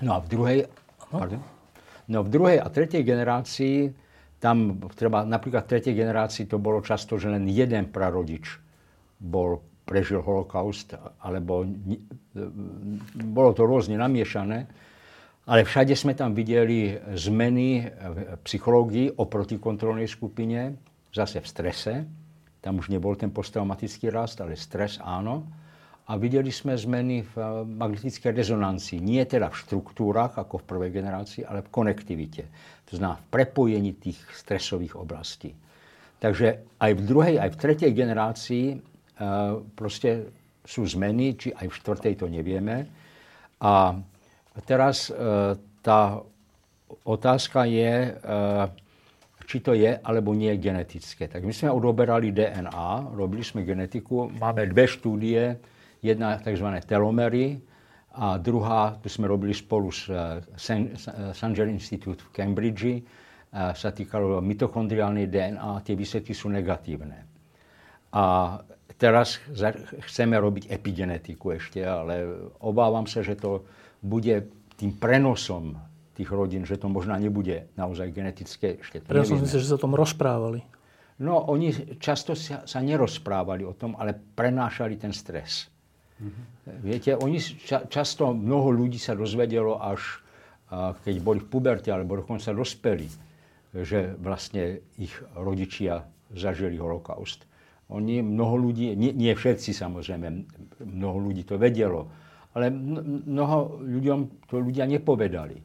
No a v druhej, pardon? No v druhej a tretej generácii, tam treba, napríklad v tretej generácii to bolo často, že len jeden prarodič bol, prežil holokaust, alebo bolo to rôzne namiešané, ale všade sme tam videli zmeny v psychológii oproti kontrolnej skupine, zase v strese. Tam už nebol ten posttraumatický rast, ale stres áno. A videli sme zmeny v eh, magnetickej rezonancii. Nie teda v štruktúrach, ako v prvej generácii, ale v konektivite. To znamená v prepojení tých stresových oblastí. Takže aj v druhej, aj v tretej generácii e, proste sú zmeny, či aj v štvrtej to nevieme. A teraz e, tá otázka je, e, či to je alebo nie genetické. Tak my sme odoberali DNA, robili sme genetiku, máme dve štúdie, jedna tzv. telomery a druhá, tu sme robili spolu s eh, San- eh, Sanger Institute v Cambridge, eh, sa týkalo mitochondriálnej DNA, tie výsledky sú negatívne. A teraz chceme robiť epigenetiku ešte, ale obávam sa, že to bude tým prenosom tých rodín, že to možná nebude naozaj genetické. Ešte to ja som myslel, že sa o tom rozprávali. No, oni často sa, sa nerozprávali o tom, ale prenášali ten stres. Mm-hmm. Viete, oni ča, často, mnoho ľudí sa dozvedelo až keď boli v puberte alebo dokonca dospeli, že vlastne ich rodičia zažili holokaust. Oni, mnoho ľudí, nie, nie všetci samozrejme, mnoho ľudí to vedelo, ale mnoho ľuďom to ľudia nepovedali.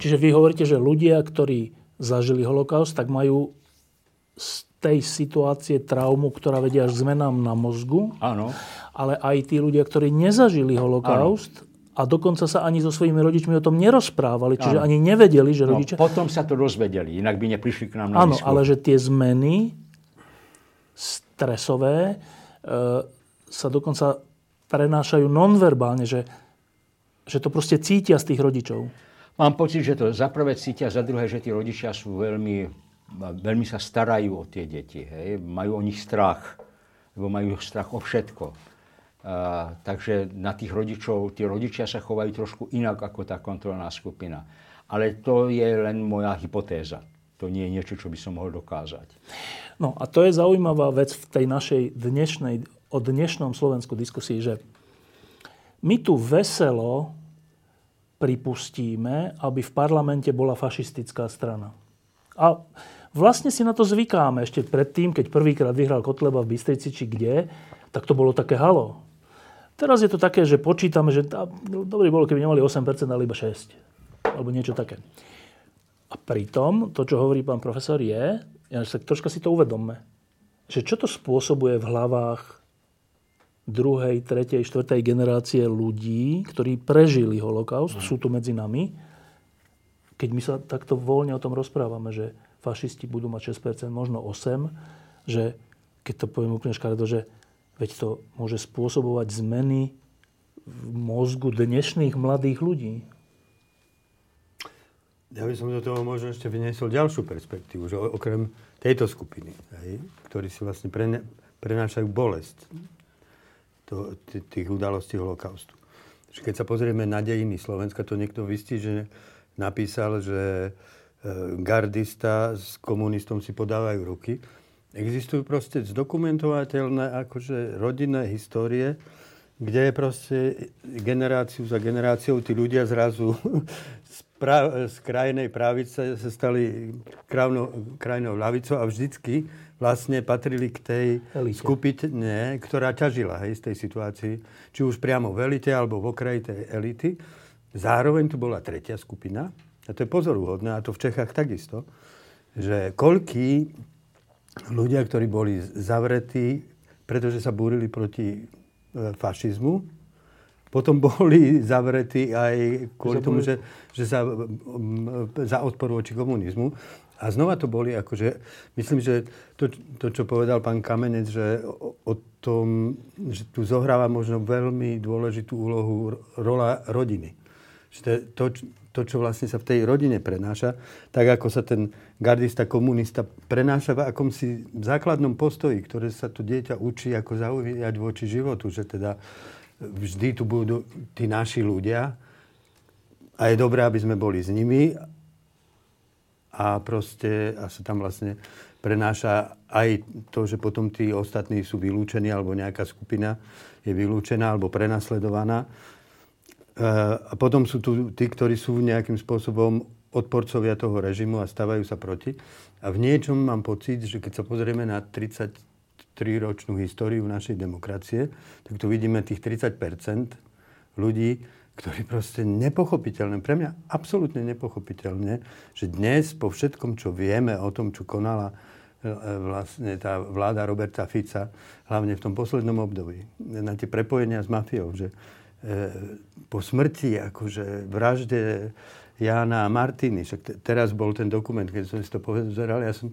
Čiže vy hovoríte, že ľudia, ktorí zažili holokaust, tak majú tej situácie traumu, ktorá vedia až zmenám na mozgu. Áno. Ale aj tí ľudia, ktorí nezažili holokaust, Áno a dokonca sa ani so svojimi rodičmi o tom nerozprávali, čiže Áno. ani nevedeli, že no, rodičia... potom sa to dozvedeli, inak by neprišli k nám na Áno, ale že tie zmeny stresové e, sa dokonca prenášajú nonverbálne, že, že to proste cítia z tých rodičov. Mám pocit, že to za prvé cítia, za druhé, že tí rodičia sú veľmi, veľmi sa starajú o tie deti. Hej? Majú o nich strach, lebo majú strach o všetko takže na tých rodičov, tí rodičia sa chovajú trošku inak ako tá kontrolná skupina. Ale to je len moja hypotéza. To nie je niečo, čo by som mohol dokázať. No a to je zaujímavá vec v tej našej dnešnej, o dnešnom Slovensku diskusii, že my tu veselo pripustíme, aby v parlamente bola fašistická strana. A vlastne si na to zvykáme. Ešte predtým, keď prvýkrát vyhral Kotleba v Bystrici, či kde, tak to bolo také halo. Teraz je to také, že počítame, že tá, dobrý bolo, keby nemali 8%, ale iba 6%. Alebo niečo také. A pritom, to, čo hovorí pán profesor, je, ja sa troška si to uvedomme, že čo to spôsobuje v hlavách druhej, tretej, štvrtej generácie ľudí, ktorí prežili holokaust, sú tu medzi nami, keď my sa takto voľne o tom rozprávame, že fašisti budú mať 6%, možno 8%, že keď to poviem úplne škaredo, že Veď to môže spôsobovať zmeny v mozgu dnešných mladých ľudí. Ja by som do toho možno ešte vyniesol ďalšiu perspektívu, že okrem tejto skupiny, hej, ktorí si vlastne pre, prenášajú bolesť to, tých udalostí holokaustu. Keď sa pozrieme na dejiny Slovenska, to niekto vystí, že napísal, že e, gardista s komunistom si podávajú ruky. Existujú proste zdokumentovateľné akože rodinné histórie, kde je proste generáciu za generáciou tí ľudia zrazu [laughs] z, pra- z krajnej pravice sa stali krajnou, krajnou ľavicou a vždycky vlastne patrili k tej elite. skupine, ktorá ťažila hej, z tej situácii, či už priamo v elite alebo v okraji tej elity. Zároveň tu bola tretia skupina, a to je pozoruhodné, a to v Čechách takisto, že koľký ľudia, ktorí boli zavretí, pretože sa búrili proti e, fašizmu. Potom [laughs] boli zavretí aj kvôli tomu, že, že sa za odpor voči komunizmu. A znova to boli, akože, myslím, že to, to, čo povedal pán Kamenec, že o, o tom, že tu zohráva možno veľmi dôležitú úlohu rola rodiny. Že to, to, čo vlastne sa v tej rodine prenáša, tak ako sa ten gardista, komunista prenáša v akomsi základnom postoji, ktoré sa tu dieťa učí, ako zaujať voči životu, že teda vždy tu budú tí naši ľudia a je dobré, aby sme boli s nimi a proste a sa tam vlastne prenáša aj to, že potom tí ostatní sú vylúčení alebo nejaká skupina je vylúčená alebo prenasledovaná a potom sú tu tí, ktorí sú nejakým spôsobom odporcovia toho režimu a stávajú sa proti. A v niečom mám pocit, že keď sa pozrieme na 33-ročnú históriu našej demokracie, tak tu vidíme tých 30 ľudí, ktorí proste nepochopiteľné, pre mňa absolútne nepochopiteľné, že dnes po všetkom, čo vieme o tom, čo konala e, vlastne tá vláda Roberta Fica, hlavne v tom poslednom období, na tie prepojenia s mafiou, že po smrti, akože vražde Jána a Martiny, však teraz bol ten dokument, keď som si to pozeral, ja som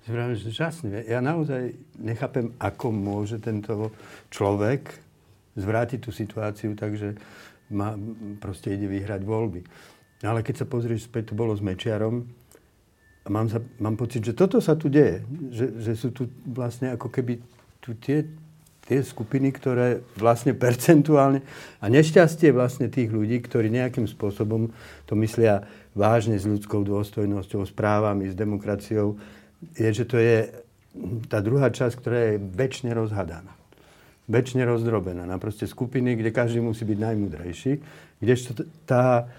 si vravil, že žasne. Ja naozaj nechápem, ako môže tento človek zvrátiť tú situáciu, takže ma, proste ide vyhrať voľby. Ale keď sa pozrieš späť, to bolo s Mečiarom, a mám, za, mám pocit, že toto sa tu deje. Že, že sú tu vlastne ako keby tu tie tie skupiny, ktoré vlastne percentuálne a nešťastie vlastne tých ľudí, ktorí nejakým spôsobom to myslia vážne s ľudskou dôstojnosťou, s právami, s demokraciou, je, že to je tá druhá časť, ktorá je väčšine rozhadaná. Väčšine rozdrobená na proste skupiny, kde každý musí byť najmudrejší. Kdežto tá,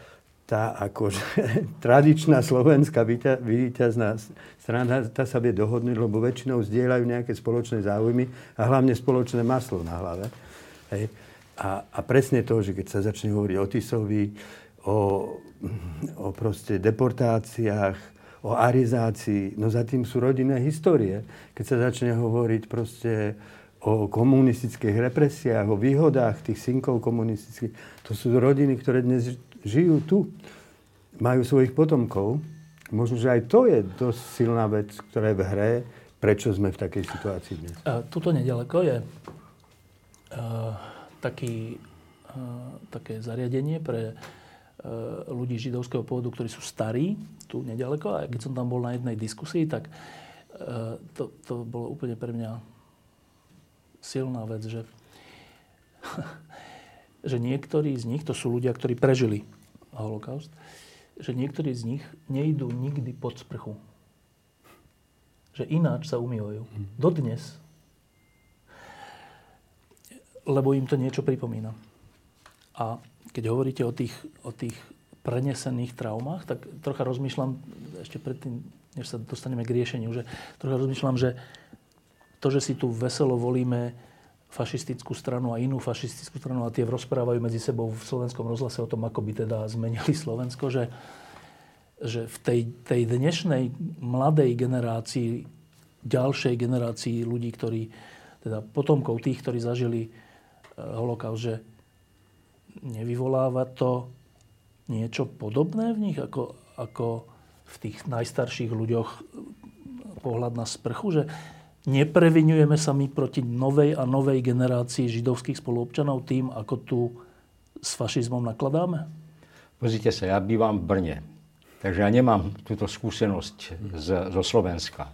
tá akože [laughs] tradičná slovenská víťazná strana, tá sa vie dohodnúť, lebo väčšinou zdieľajú nejaké spoločné záujmy a hlavne spoločné maslo na hlave. Hej. A, a presne to, že keď sa začne hovoriť o Tisovi, o, o proste deportáciách, o arizácii, no za tým sú rodinné histórie. Keď sa začne hovoriť proste o komunistických represiách, o výhodách tých synkov komunistických, to sú rodiny, ktoré dnes žijú tu, majú svojich potomkov. Možno, že aj to je dosť silná vec, ktorá je v hre, prečo sme v takej situácii dnes. A tuto nedaleko je uh, taký, uh, také zariadenie pre ľudí židovského pôvodu, ktorí sú starí, tu nedaleko. A keď som tam bol na jednej diskusii, tak to, to bolo úplne pre mňa silná vec, že [laughs] že niektorí z nich, to sú ľudia, ktorí prežili holokaust, že niektorí z nich nejdú nikdy pod sprchu. Že ináč sa umývajú. Dodnes. Lebo im to niečo pripomína. A keď hovoríte o tých, o tých prenesených traumách, tak trocha rozmýšľam, ešte predtým, než sa dostaneme k riešeniu, že trocha rozmýšľam, že to, že si tu veselo volíme fašistickú stranu a inú fašistickú stranu a tie rozprávajú medzi sebou v slovenskom rozhlase o tom, ako by teda zmenili Slovensko, že, že v tej, tej dnešnej mladej generácii, ďalšej generácii ľudí, ktorí, teda potomkov tých, ktorí zažili e, holokaust, že nevyvoláva to niečo podobné v nich, ako, ako v tých najstarších ľuďoch pohľad na sprchu, že neprevinujeme sa my proti novej a novej generácii židovských spoluobčanov tým, ako tu s fašizmom nakladáme? Pozrite sa, ja bývam v Brne, takže ja nemám túto skúsenosť z, zo Slovenska.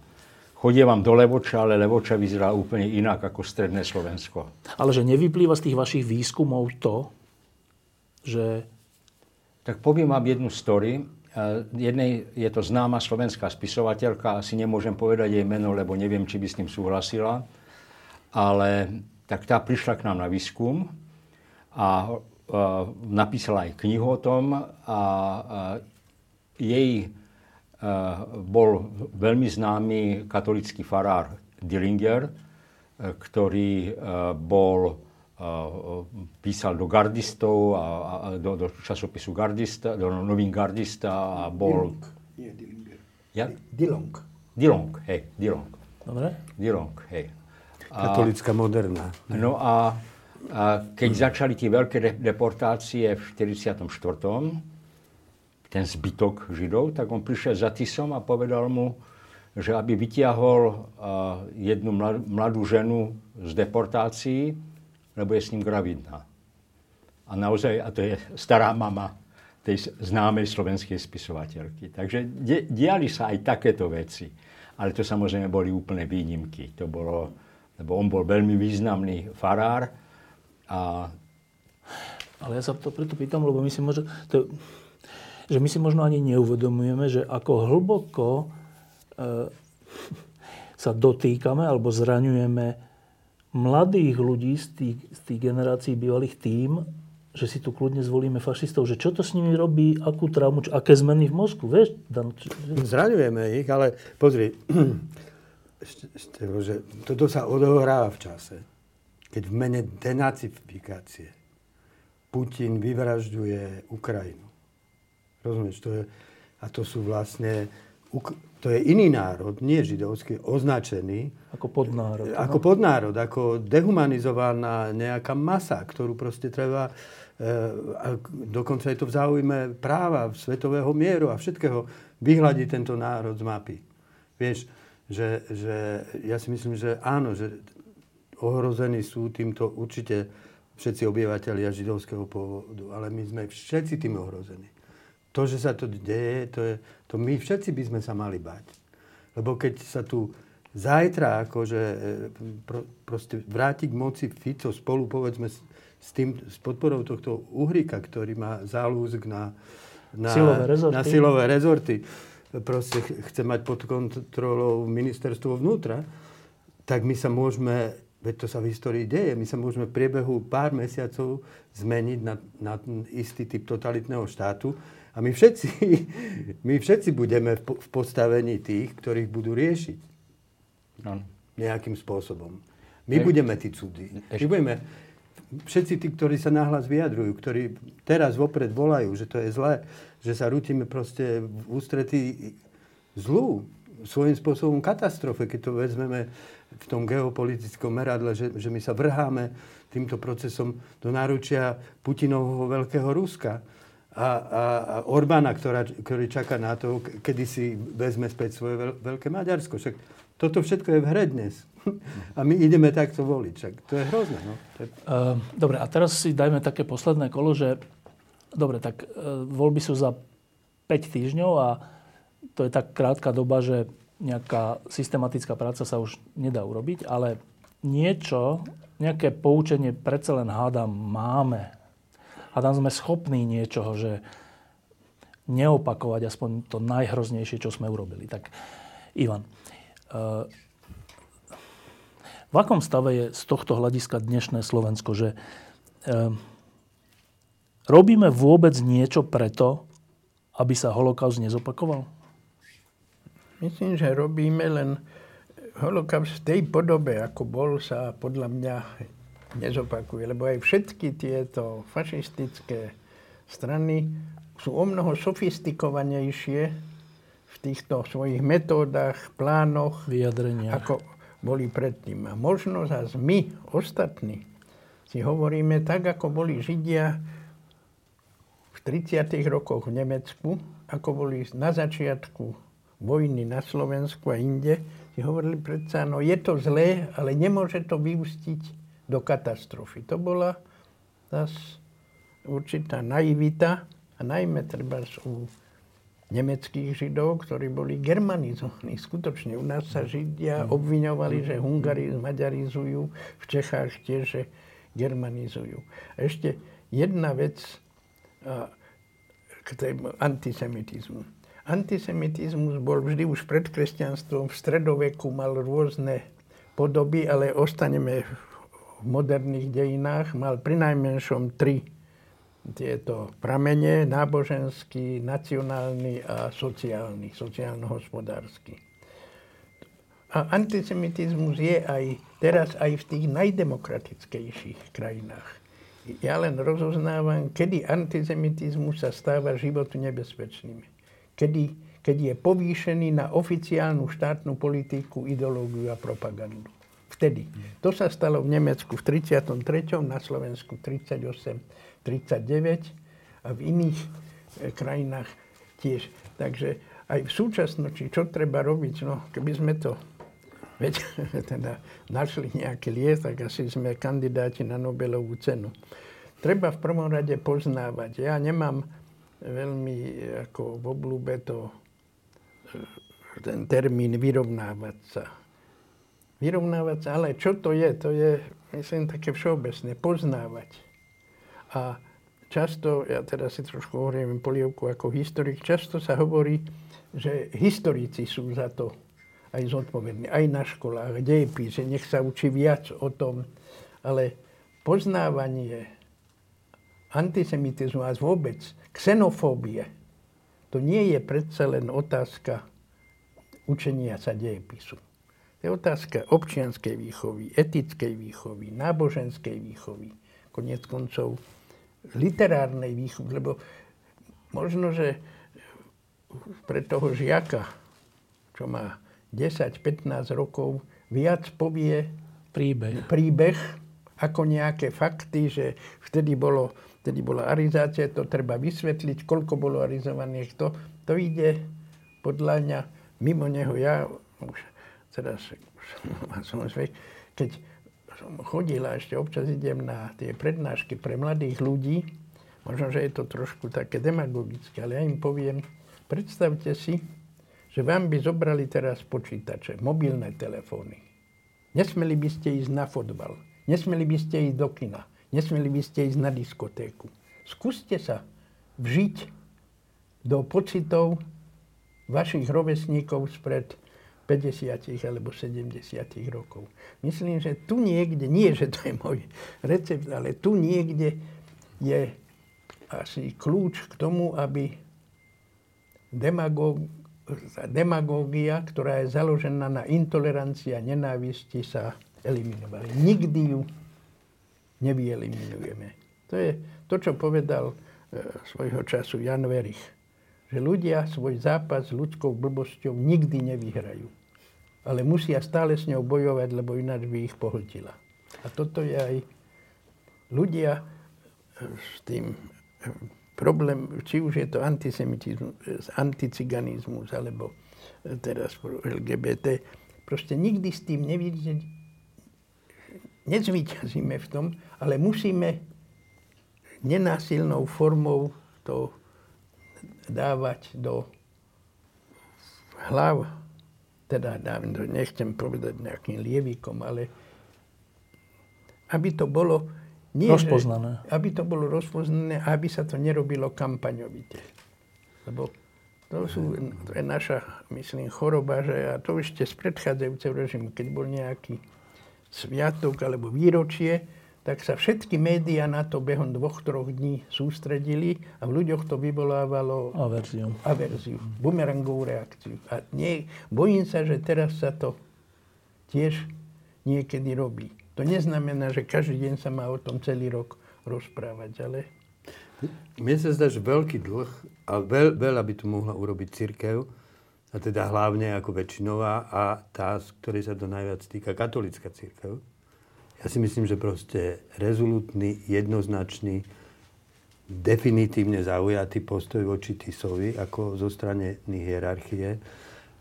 Chodievam do Levoča, ale Levoča vyzerá úplne inak ako stredné Slovensko. Ale že nevyplýva z tých vašich výskumov to, že... Tak poviem vám jednu story. Jednej je to známa slovenská spisovateľka, asi nemôžem povedať jej meno, lebo neviem, či by s tým súhlasila, ale tak tá prišla k nám na výskum a napísala aj knihu o tom a jej bol veľmi známy katolický farár Dillinger, ktorý bol písal do gardistov a, a do, do časopisu Gardista, do novín Gardista a bol... Dilong. Dillinger. Ja? Dilong. Dilong, hej, Dilong. Dobre? Dilong, hej. A, Katolická moderná. No a, a keď začali tie veľké deportácie v 44. ten zbytok Židov, tak on prišiel za Tisom a povedal mu, že aby vytiahol jednu mladú ženu z deportácií, lebo je s ním gravidná. A naozaj, a to je stará mama tej známej slovenskej spisovateľky. Takže de, diali sa aj takéto veci. Ale to samozrejme boli úplné výnimky. To bolo, lebo on bol veľmi významný farár. A... Ale ja sa to preto pýtam, lebo my si možno, to, že my si možno ani neuvedomujeme, že ako hlboko e, [laughs] sa dotýkame alebo zraňujeme mladých ľudí z tých, z tých generácií bývalých tým, že si tu kľudne zvolíme fašistov, že čo to s nimi robí, akú traumu, čo, aké zmeny v mozgu, vieš? Dan, vieš? Zraňujeme ich, ale pozri, [clears throat] že toto sa odohráva v čase, keď v mene denacifikácie Putin vyvražďuje Ukrajinu. Rozumieš? To je, a to sú vlastne to je iný národ, nie židovský, označený. Ako podnárod. Ako no? podnárod, ako dehumanizovaná nejaká masa, ktorú proste treba... E, a dokonca je to v záujme práva, svetového mieru a všetkého vyhľadiť tento národ z mapy. Vieš, že, že ja si myslím, že áno, že ohrození sú týmto určite všetci obyvateľia židovského pôvodu, ale my sme všetci tým ohrození to, že sa to deje, to, je, to my všetci by sme sa mali bať. Lebo keď sa tu zajtra akože e, pro, proste vráti k moci Fico spolu povedzme s, s, tým, s podporou tohto Uhrika, ktorý má zálúzk na, na silové rezorty. Na silové rezorty. Proste chce mať pod kontrolou ministerstvo vnútra, tak my sa môžeme, veď to sa v histórii deje, my sa môžeme v priebehu pár mesiacov zmeniť na, na istý typ totalitného štátu a my všetci, [laughs] my všetci budeme v postavení tých, ktorých budú riešiť. No. Nejakým spôsobom. My budeme tí cudzí. My budeme, všetci tí, ktorí sa nahlas vyjadrujú, ktorí teraz vopred volajú, že to je zlé, že sa rútime proste v ústretí zlu, svojím spôsobom katastrofe, keď to vezmeme v tom geopolitickom meradle, že, že my sa vrháme týmto procesom do náručia Putinovho veľkého Ruska a, a, Orbána, ktorá, ktorý čaká na to, kedy si vezme späť svoje veľké Maďarsko. Však toto všetko je v hre dnes. [laughs] A my ideme takto voliť. Čak to je hrozné. No. To je... Uh, dobre, a teraz si dajme také posledné kolo, že dobre, tak uh, voľby sú za 5 týždňov a to je tak krátka doba, že nejaká systematická práca sa už nedá urobiť, ale niečo, nejaké poučenie predsa len hádam máme. Hádam sme schopní niečoho, že neopakovať aspoň to najhroznejšie, čo sme urobili. Tak Ivan, uh, v akom stave je z tohto hľadiska dnešné Slovensko, že e, robíme vôbec niečo preto, aby sa holokaust nezopakoval? Myslím, že robíme len holokaust v tej podobe, ako bol, sa podľa mňa nezopakuje. Lebo aj všetky tieto fašistické strany sú o mnoho sofistikovanejšie v týchto svojich metódach, plánoch. Vyjadrenia. Ako, boli predtým. A možno zase my, ostatní, si hovoríme tak, ako boli Židia v 30. rokoch v Nemecku, ako boli na začiatku vojny na Slovensku a inde, si hovorili predsa, no je to zlé, ale nemôže to vyústiť do katastrofy. To bola zase určitá naivita a najmä treba u nemeckých židov, ktorí boli germanizovaní. Skutočne u nás sa židia obviňovali, že Hungari maďarizujú, v Čechách tiež, že germanizujú. A ešte jedna vec k tému antisemitizmu. Antisemitizmus bol vždy už pred kresťanstvom, v stredoveku mal rôzne podoby, ale ostaneme v moderných dejinách, mal pri najmenšom tri tieto pramene, náboženský, nacionálny a sociálny, sociálno-hospodársky. A antisemitizmus je aj teraz aj v tých najdemokratickejších krajinách. Ja len rozoznávam, kedy antisemitizmus sa stáva životu nebezpečným. Kedy, keď je povýšený na oficiálnu štátnu politiku, ideológiu a propagandu. Vtedy. To sa stalo v Nemecku v 33., na Slovensku 38 39 a v iných e, krajinách tiež. Takže aj v súčasnosti, čo treba robiť, no keby sme to veď, [laughs] teda našli nejaký liek, tak asi sme kandidáti na Nobelovú cenu. Treba v prvom rade poznávať. Ja nemám veľmi ako v oblúbe to, e, ten termín vyrovnávať sa. Vyrovnávať sa, ale čo to je? To je, myslím, také všeobecné. Poznávať a často, ja teraz si trošku hovorím polievku ako historik, často sa hovorí, že historici sú za to aj zodpovední, aj na školách, dejepis, že nech sa učí viac o tom, ale poznávanie antisemitizmu a vôbec xenofóbie, to nie je predsa len otázka učenia sa dejepisu. To je otázka občianskej výchovy, etickej výchovy, náboženskej výchovy. Konec koncov literárnej výchovy, lebo možno, že pre toho žiaka, čo má 10-15 rokov, viac povie príbeh. príbeh ako nejaké fakty, že vtedy, bolo, vtedy bola arizácia, to treba vysvetliť, koľko bolo arizovaných. To, to ide podľa mňa mimo neho. Ja už teraz [laughs] som zvek, keď som chodil a ešte občas idem na tie prednášky pre mladých ľudí, možno, že je to trošku také demagogické, ale ja im poviem, predstavte si, že vám by zobrali teraz počítače, mobilné telefóny. Nesmeli by ste ísť na fotbal, nesmeli by ste ísť do kina, nesmeli by ste ísť na diskotéku. Skúste sa vžiť do pocitov vašich rovesníkov spred 50 alebo 70 rokov. Myslím, že tu niekde, nie že to je môj recept, ale tu niekde je asi kľúč k tomu, aby demagóg, demagógia, ktorá je založená na intolerancii a nenávisti, sa eliminovali. Nikdy ju nevyeliminujeme. To je to, čo povedal e, svojho času Jan Verich. Že ľudia svoj zápas s ľudskou blbosťou nikdy nevyhrajú. Ale musia stále s ňou bojovať, lebo ináč by ich pohltila. A toto je aj ľudia e, s tým problém, či už je to antisemitizmus, anticiganizmus, alebo teraz LGBT, proste nikdy s tým nevidieť, nezvyťazíme v tom, ale musíme nenásilnou formou to dávať do hlav, teda nechcem povedať nejakým lievikom, ale aby to bolo nie, rozpoznané. Že, aby to bolo rozpoznané a aby sa to nerobilo kampaňovite. Lebo to, sú, to je naša, myslím, choroba, že a to ešte z predchádzajúceho režimu, keď bol nejaký sviatok alebo výročie, tak sa všetky médiá na to behom dvoch, troch dní sústredili a v ľuďoch to vyvolávalo averziu, averziu bumerangovú reakciu. A nie, bojím sa, že teraz sa to tiež niekedy robí. To neznamená, že každý deň sa má o tom celý rok rozprávať, ale... Mne sa zdá, že veľký dlh, a veľ, veľa by tu mohla urobiť církev, a teda hlavne ako väčšinová a tá, z ktorej sa to najviac týka, katolická církev. Ja si myslím, že proste rezolutný, jednoznačný, definitívne zaujatý postoj voči Tisovi, ako zo strany hierarchie,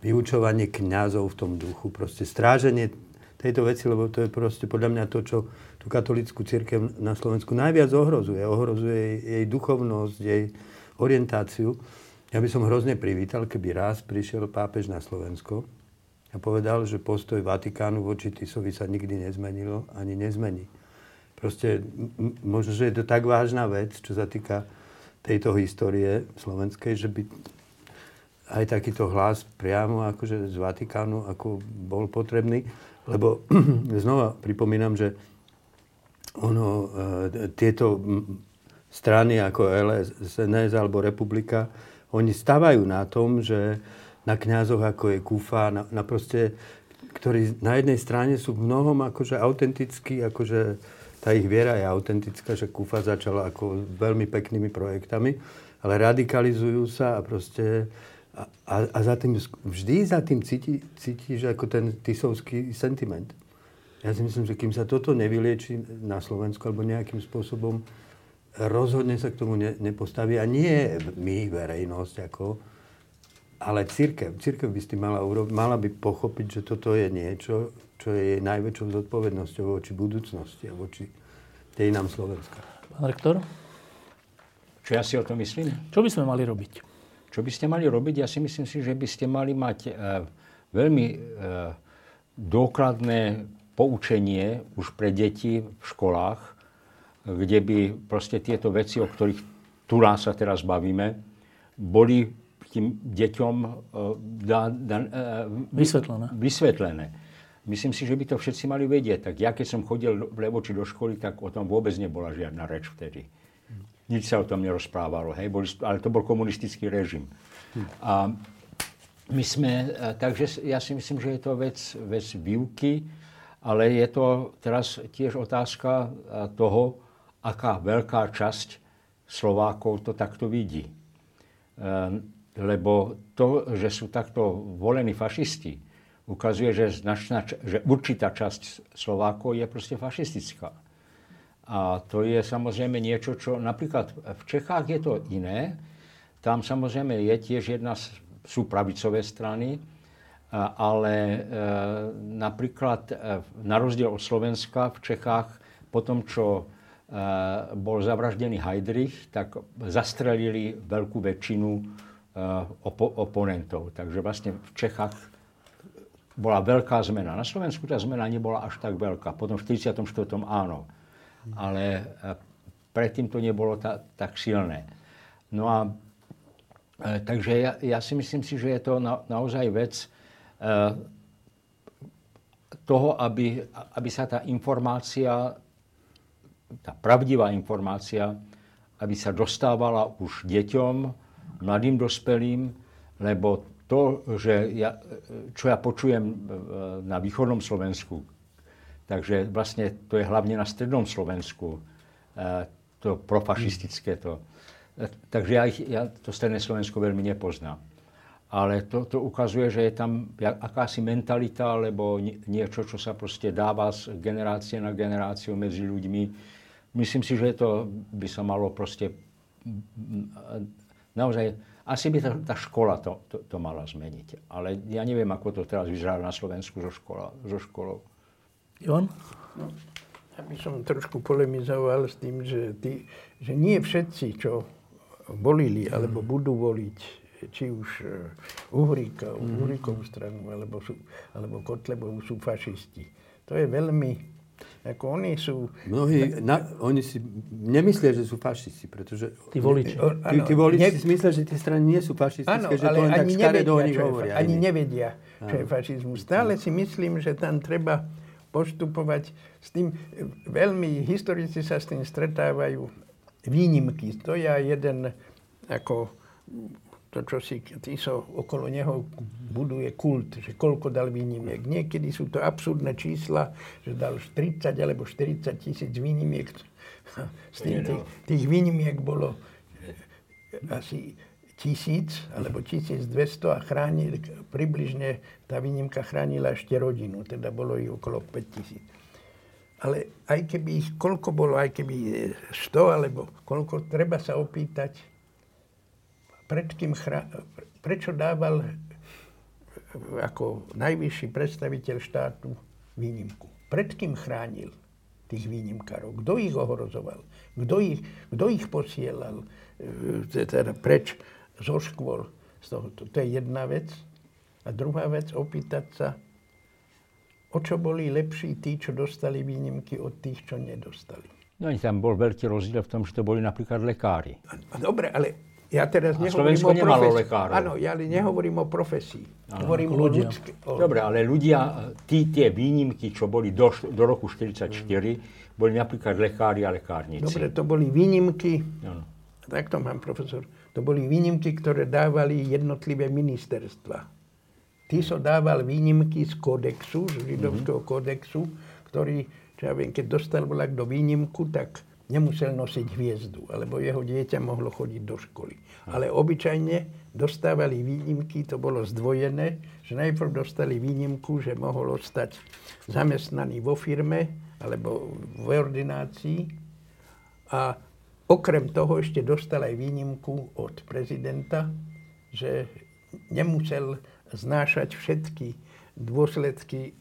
vyučovanie kňazov v tom duchu, proste stráženie tejto veci, lebo to je proste podľa mňa to, čo tú katolickú církev na Slovensku najviac ohrozuje. Ohrozuje jej, jej duchovnosť, jej orientáciu. Ja by som hrozne privítal, keby raz prišiel pápež na Slovensko a povedal, že postoj Vatikánu voči Tisovi sa nikdy nezmenilo ani nezmení. Proste možno, že je to tak vážna vec, čo sa týka tejto histórie slovenskej, že by aj takýto hlas priamo akože z Vatikánu ako bol potrebný. Lebo [clears throat] znova pripomínam, že ono, e, tieto strany ako LS, SNS alebo Republika, oni stavajú na tom, že na kňazoch ako je Kufa, na, na proste, ktorí na jednej strane sú v mnohom akože autentickí, akože tá ich viera je autentická, že Kufa začala ako veľmi peknými projektami, ale radikalizujú sa a proste a, a, a za tým, vždy za tým cíti, cítiš ako ten tisovský sentiment. Ja si myslím, že kým sa toto nevylieči na Slovensku alebo nejakým spôsobom, rozhodne sa k tomu ne, nepostaví. A nie my, verejnosť, ako, ale církev. Církev by si mala, urobiť, mala by pochopiť, že toto je niečo, čo je jej najväčšou zodpovednosťou voči budúcnosti a voči dejinám Slovenska. Pán rektor? Čo ja si o tom myslím? Čo by sme mali robiť? Čo by ste mali robiť? Ja si myslím si, že by ste mali mať e, veľmi e, dôkladné poučenie už pre deti v školách, kde by proste tieto veci, o ktorých tu nás sa teraz bavíme, boli tým deťom e, da, da, e, vysvetlené. vysvetlené. Myslím si, že by to všetci mali vedieť. Tak ja, keď som chodil v Levoči do školy, tak o tom vôbec nebola žiadna reč vtedy. Nič sa o tom nerozprávalo, hej, boli, ale to bol komunistický režim. A my sme, takže ja si myslím, že je to vec, vec výuky, ale je to teraz tiež otázka toho, aká veľká časť Slovákov to takto vidí. Lebo to, že sú takto volení fašisti, ukazuje, že, značná, že určitá časť Slovákov je proste fašistická. A to je samozrejme niečo, čo napríklad v Čechách je to iné. Tam samozrejme je tiež jedna, sú pravicové strany, ale e, napríklad e, na rozdiel od Slovenska v Čechách po tom, čo e, bol zavraždený Heidrich, tak zastrelili veľkú väčšinu opo- oponentov. Takže vlastne v Čechách bola veľká zmena. Na Slovensku tá zmena nebola až tak veľká. Potom v 44. áno ale predtým to nebolo ta, tak silné. No a takže ja, ja si myslím si, že je to na, naozaj vec e, toho, aby, aby sa tá informácia, tá pravdivá informácia, aby sa dostávala už deťom, mladým dospelým, lebo to, že ja, čo ja počujem e, na východnom Slovensku, takže vlastne to je hlavne na strednom Slovensku, e, to profašistické to. E, takže ja, ich, ja to stredné Slovensko veľmi nepoznám. Ale to, to ukazuje, že je tam akási mentalita, alebo niečo, čo sa proste dáva z generácie na generáciu medzi ľuďmi. Myslím si, že to by sa malo proste naozaj asi by tá, tá škola to, to, to mala zmeniť. Ale ja neviem, ako to teraz vyzerá na Slovensku so, škola, so školou. Ivan? No, ja by som trošku polemizoval s tým, že, tí, že nie všetci, čo volili alebo budú voliť, či už eh, Uhríka, mm. Uhríkovú stranu alebo, sú, alebo Kotlebovú sú fašisti. To je veľmi ako oni sú... Mnohí, na, oni si nemyslia, že sú fašisti, pretože... Tí voliči. Tí, tí voliči ne... si myslia, že tie strany nie sú fašistické, ano, že to len tak škaredo o nich hovoria. Ani nevedia, čo je fašizmus. Stále si myslím, že tam treba postupovať s tým, veľmi historici sa s tým stretávajú výnimky. To je jeden ako to, čo si Tiso okolo neho buduje kult, že koľko dal výnimiek. Niekedy sú to absurdné čísla, že dal 30 alebo 40 tisíc výnimiek. [laughs] S tým tých, tých výnimiek bolo eh, asi tisíc alebo 1200 a chránil, približne tá výnimka chránila ešte rodinu, teda bolo ich okolo 5000. Ale aj keby ich koľko bolo, aj keby 100 alebo koľko, treba sa opýtať, pred kým chra... prečo dával ako najvyšší predstaviteľ štátu výnimku? Pred kým chránil tých výnimkárov? Kto ich ohrozoval? Kto ich, kto ich posielal e, teda preč zo škôl? Z toho, to, je jedna vec. A druhá vec, opýtať sa, o čo boli lepší tí, čo dostali výnimky od tých, čo nedostali. No tam bol veľký rozdiel v tom, že to boli napríklad lekári. Dobre, ale ja teraz a nehovorím Slovensko o nemalo lekárov. Áno, ja nehovorím o profesii. Ano, hovorím o ľudské. O... Dobre, ale ľudia, tí, tie výnimky, čo boli do, do roku 1944, hmm. boli napríklad lekári a lekárnici. Dobre, to boli výnimky. Ano. Tak to mám, profesor. To boli výnimky, ktoré dávali jednotlivé ministerstva. Ty so dával výnimky z kódexu, z židovského mm-hmm. kódexu, ktorý, čo ja viem, keď dostal vlak do výnimku, tak nemusel nosiť hviezdu, alebo jeho dieťa mohlo chodiť do školy. Ale obyčajne dostávali výnimky, to bolo zdvojené, že najprv dostali výnimku, že mohol ostať zamestnaný vo firme alebo v ordinácii a okrem toho ešte dostal aj výnimku od prezidenta, že nemusel znášať všetky dôsledky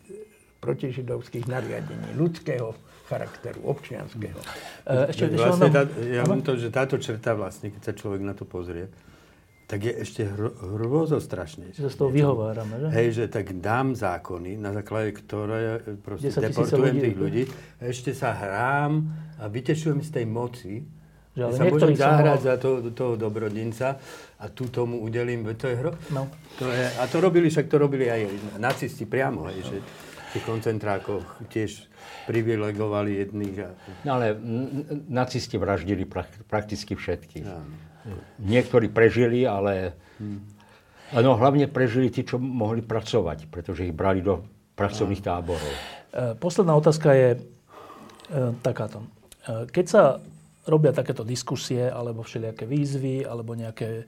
protižidovských nariadení ľudského charakteru, občianského. E, ešte, ešte vlastne tá, ja mám to, že táto črta vlastne, keď sa človek na to pozrie, tak je ešte hro, hrôzo strašnejšie. Že z toho vyhovárame, že? Hej, že tak dám zákony, na základe ktoré proste deportujem ľudí, tých ľudí, ešte sa hrám a vytešujem z tej moci, že ale sa môžem zahrať za to, toho dobrodinca a tu tomu udelím, to je hro. No. To je, a to robili, však to robili aj nacisti priamo, hej, že tých koncentrákoch tiež privilegovali jedných. A... No ale nacisti vraždili prakticky všetkých. Ja. Niektorí prežili, ale... Hmm. No hlavne prežili tí, čo mohli pracovať, pretože ich brali do pracovných ja. táborov. E, posledná otázka je e, takáto. E, keď sa robia takéto diskusie, alebo všelijaké výzvy, alebo nejaké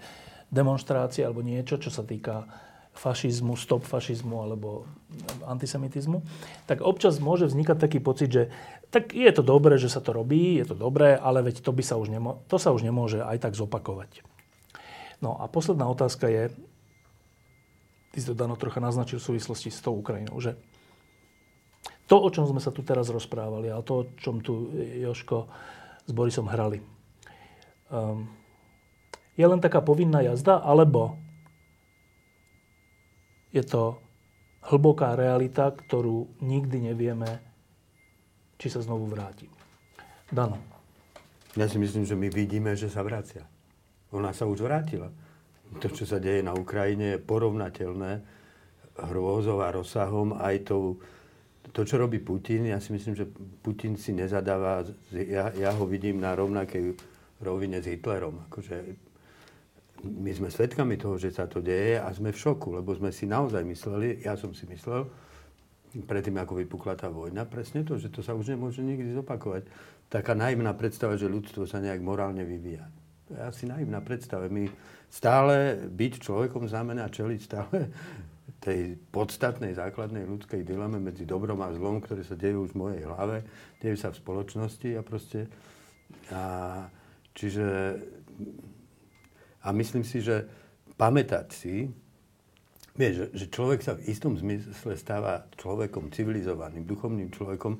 demonstrácie, alebo niečo, čo sa týka fašizmu, stop fašizmu alebo antisemitizmu, tak občas môže vznikať taký pocit, že tak je to dobré, že sa to robí, je to dobré, ale veď to, by sa už nemo- to sa už nemôže aj tak zopakovať. No a posledná otázka je, ty si to Dano trocha naznačil v súvislosti s tou Ukrajinou, že to, o čom sme sa tu teraz rozprávali a to, o čom tu Joško s Borisom hrali, um, je len taká povinná jazda, alebo je to hlboká realita, ktorú nikdy nevieme, či sa znovu vráti. Dano. Ja si myslím, že my vidíme, že sa vracia. Ona sa už vrátila. to, čo sa deje na Ukrajine, je porovnateľné hrôzou a rozsahom aj tou, to, čo robí Putin. Ja si myslím, že Putin si nezadáva, ja, ja ho vidím na rovnakej rovine s Hitlerom. Akože my sme svedkami toho, že sa to deje a sme v šoku, lebo sme si naozaj mysleli, ja som si myslel, predtým, ako vypukla tá vojna, presne to, že to sa už nemôže nikdy zopakovať. Taká naivná predstava, že ľudstvo sa nejak morálne vyvíja. To je asi naivná predstava. My stále byť človekom znamená čeliť stále [laughs] tej podstatnej základnej ľudskej dileme medzi dobrom a zlom, ktoré sa dejú už v mojej hlave, dejú sa v spoločnosti a proste... A, čiže... A myslím si, že pamätať si, Vieš, že, človek sa v istom zmysle stáva človekom civilizovaným, duchovným človekom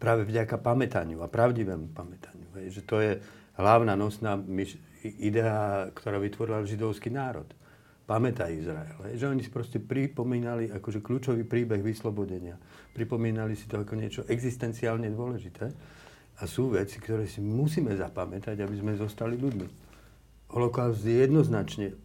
práve vďaka pamätaniu a pravdivému pamätaniu. Vieš, že to je hlavná nosná myš, idea, ktorá vytvorila židovský národ. Pamätaj Izrael. Vieš, že oni si proste pripomínali akože kľúčový príbeh vyslobodenia. Pripomínali si to ako niečo existenciálne dôležité. A sú veci, ktoré si musíme zapamätať, aby sme zostali ľuďmi. Holokaust je jednoznačne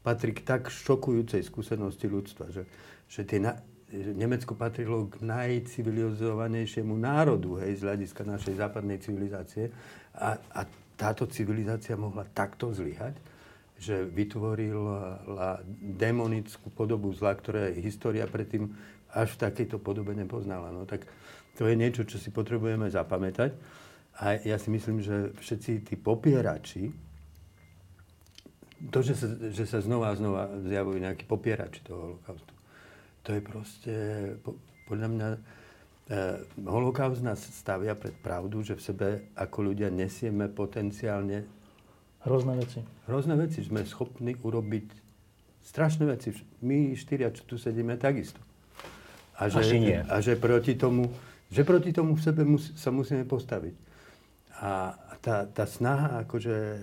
patrí k tak šokujúcej skúsenosti ľudstva, že, že, tie na, Nemecko patrilo k najcivilizovanejšiemu národu hej, z hľadiska našej západnej civilizácie a, a táto civilizácia mohla takto zlyhať, že vytvorila demonickú podobu zla, ktoré história predtým až v takejto podobe nepoznala. No tak to je niečo, čo si potrebujeme zapamätať. A ja si myslím, že všetci tí popierači, to, že sa, že sa znova a znova zjavujú nejakí popierači toho holokaustu, to je proste, po, podľa mňa, e, holokaust nás stavia pred pravdu, že v sebe ako ľudia nesieme potenciálne Hrozné veci. Hrozné veci. Sme schopní urobiť strašné veci. My štyria, čo tu sedíme, takisto. A že, Asi nie. A že proti tomu, že proti tomu v sebe mus, sa musíme postaviť. A tá, tá snaha akože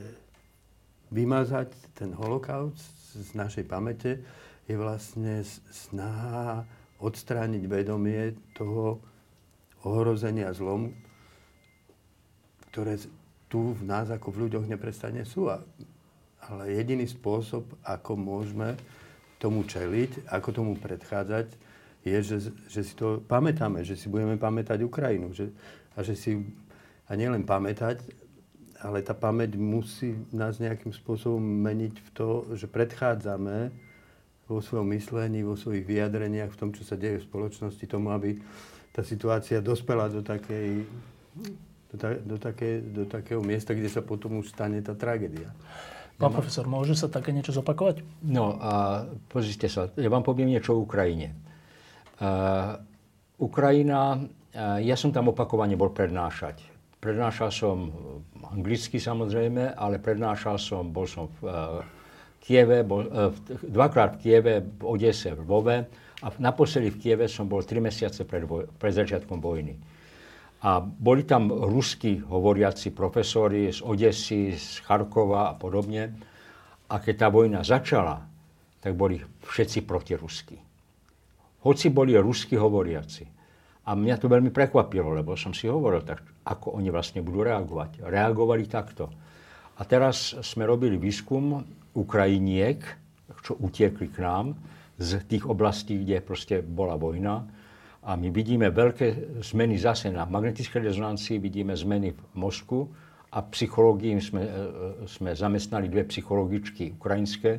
vymazať ten holokaust z našej pamäte je vlastne snaha odstrániť vedomie toho ohrozenia zlom, ktoré tu v nás ako v ľuďoch neprestane sú. Ale jediný spôsob, ako môžeme tomu čeliť, ako tomu predchádzať, je, že, že si to pamätáme, že si budeme pamätať Ukrajinu. Že, a že si, a nielen pamätať, ale tá pamäť musí nás nejakým spôsobom meniť v to, že predchádzame vo svojom myslení, vo svojich vyjadreniach, v tom, čo sa deje v spoločnosti, tomu, aby tá situácia dospela do takej do, ta, do, také, do takého miesta, kde sa potom už stane tá tragédia. Pán profesor, môže sa také niečo zopakovať? No a pozrite sa, ja vám poviem niečo o Ukrajine. Uh, Ukrajina, uh, ja som tam opakovane bol prednášať. Prednášal som anglicky samozrejme, ale prednášal som, bol som v uh, Kieve, bol, uh, dvakrát v Kieve, v Odese, v Lvove a naposledy v Kieve som bol tri mesiace pred, voj- pred začiatkom vojny. A boli tam rusky hovoriaci profesori z Odesy, z Charkova a podobne. A keď tá vojna začala, tak boli všetci rusky. Hoci boli rusky hovoriaci. A mňa to veľmi prekvapilo, lebo som si hovoril, tak ako oni vlastne budú reagovať. Reagovali takto. A teraz sme robili výskum Ukrajiniek, čo utiekli k nám z tých oblastí, kde proste bola vojna. A my vidíme veľké zmeny zase na magnetickej rezonancii, vidíme zmeny v mozku a psychológii sme, e, sme zamestnali dve psychologičky ukrajinské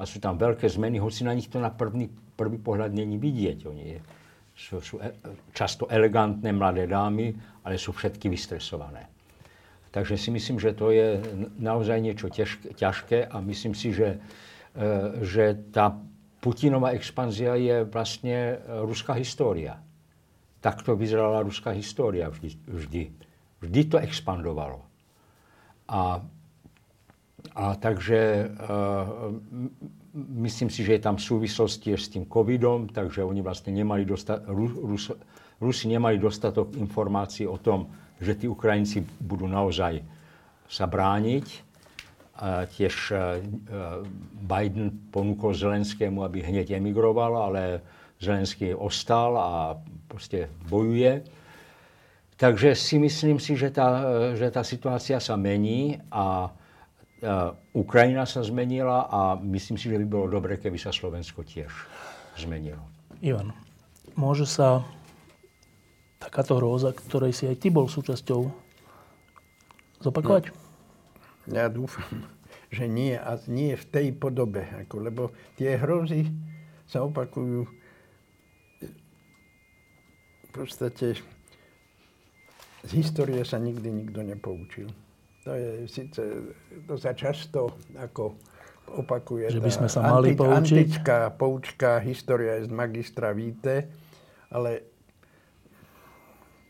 a sú tam veľké zmeny, hoci na nich to na prvý, prvý pohľad není vidieť. Oni sú, sú e, často elegantné mladé dámy, ale sú všetky vystresované. Takže si myslím, že to je naozaj niečo ťažké, ťažké a myslím si, že, e, že tá Putinová expanzia je vlastne e, ruská história. Takto vyzerala ruská história vždy. Vždy, vždy to expandovalo. A, a takže uh, myslím si, že je tam súvislosti s tým covidom, takže oni vlastne nemali dosta- Rus, Rusi nemali dostatok informácií o tom, že tí Ukrajinci budú naozaj sa brániť. A tiež e, Biden ponúkol Zelenskému, aby hneď emigroval, ale Zelenský ostal a proste bojuje. Takže si myslím si, že tá, že tá situácia sa mení a Ukrajina sa zmenila a myslím si, že by bolo dobre, keby sa Slovensko tiež zmenilo. Ivan, môže sa takáto hrôza, ktorej si aj ty bol súčasťou, zopakovať? No, ja dúfam, [laughs] že nie a nie v tej podobe. Ako, lebo tie hrozy sa opakujú v podstate z histórie sa nikdy nikto nepoučil. To je síce, to sa často ako opakuje. Že by sme sa mali anti, poučiť? Antická poučka, história je z magistra Víte, ale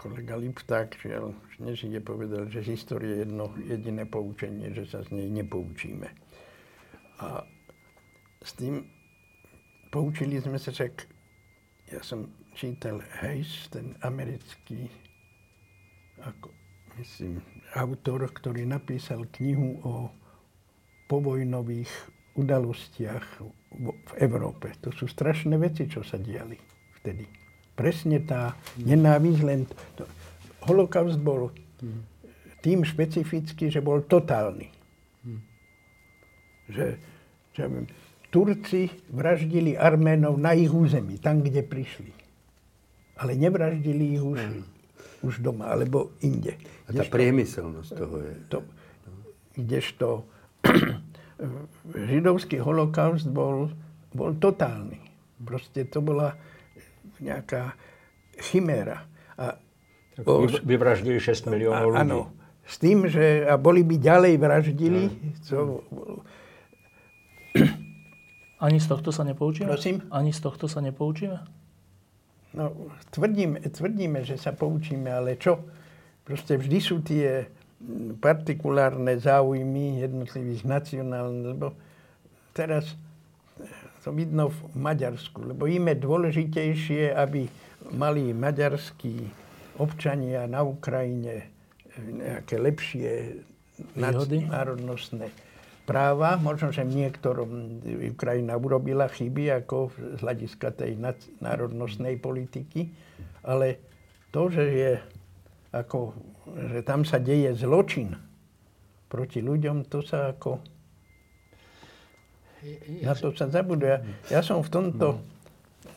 kolega Lipták, žiaľ, nežije povedal, že z histórie je jedno jediné poučenie, že sa z nej nepoučíme. A s tým poučili sme sa však, ja som čítal Hayes, ten americký ako, myslím, autor, ktorý napísal knihu o povojnových udalostiach v Európe. To sú strašné veci, čo sa diali vtedy. Presne tá nenávisť len... To, holokaust bol tým špecifický, že bol totálny. Že, že Turci vraždili Arménov na ich území, tam, kde prišli. Ale nevraždili ich už už doma, alebo inde. A tá priemyselnosť toho je... To, kdežto [clears throat] židovský holokaust bol, bol totálny. Proste to bola nejaká chiméra. A o, vyvraždili 6 miliónov ľudí. Áno. S tým, že a boli by ďalej vraždili, no. Ani z tohto sa nepoučíme? Prosím? Ani z tohto sa nepoučíme? No, tvrdíme, tvrdíme, že sa poučíme, ale čo? Proste vždy sú tie partikulárne záujmy jednotlivých nacionálnych, lebo teraz to vidno v Maďarsku, lebo im je dôležitejšie, aby mali maďarskí občania na Ukrajine nejaké lepšie národnostné práva. Možno, že niektorom Ukrajina urobila chyby ako z hľadiska tej národnostnej politiky, ale to, že je ako, že tam sa deje zločin proti ľuďom, to sa ako... Na to sa zabuduje. Ja, ja som v tomto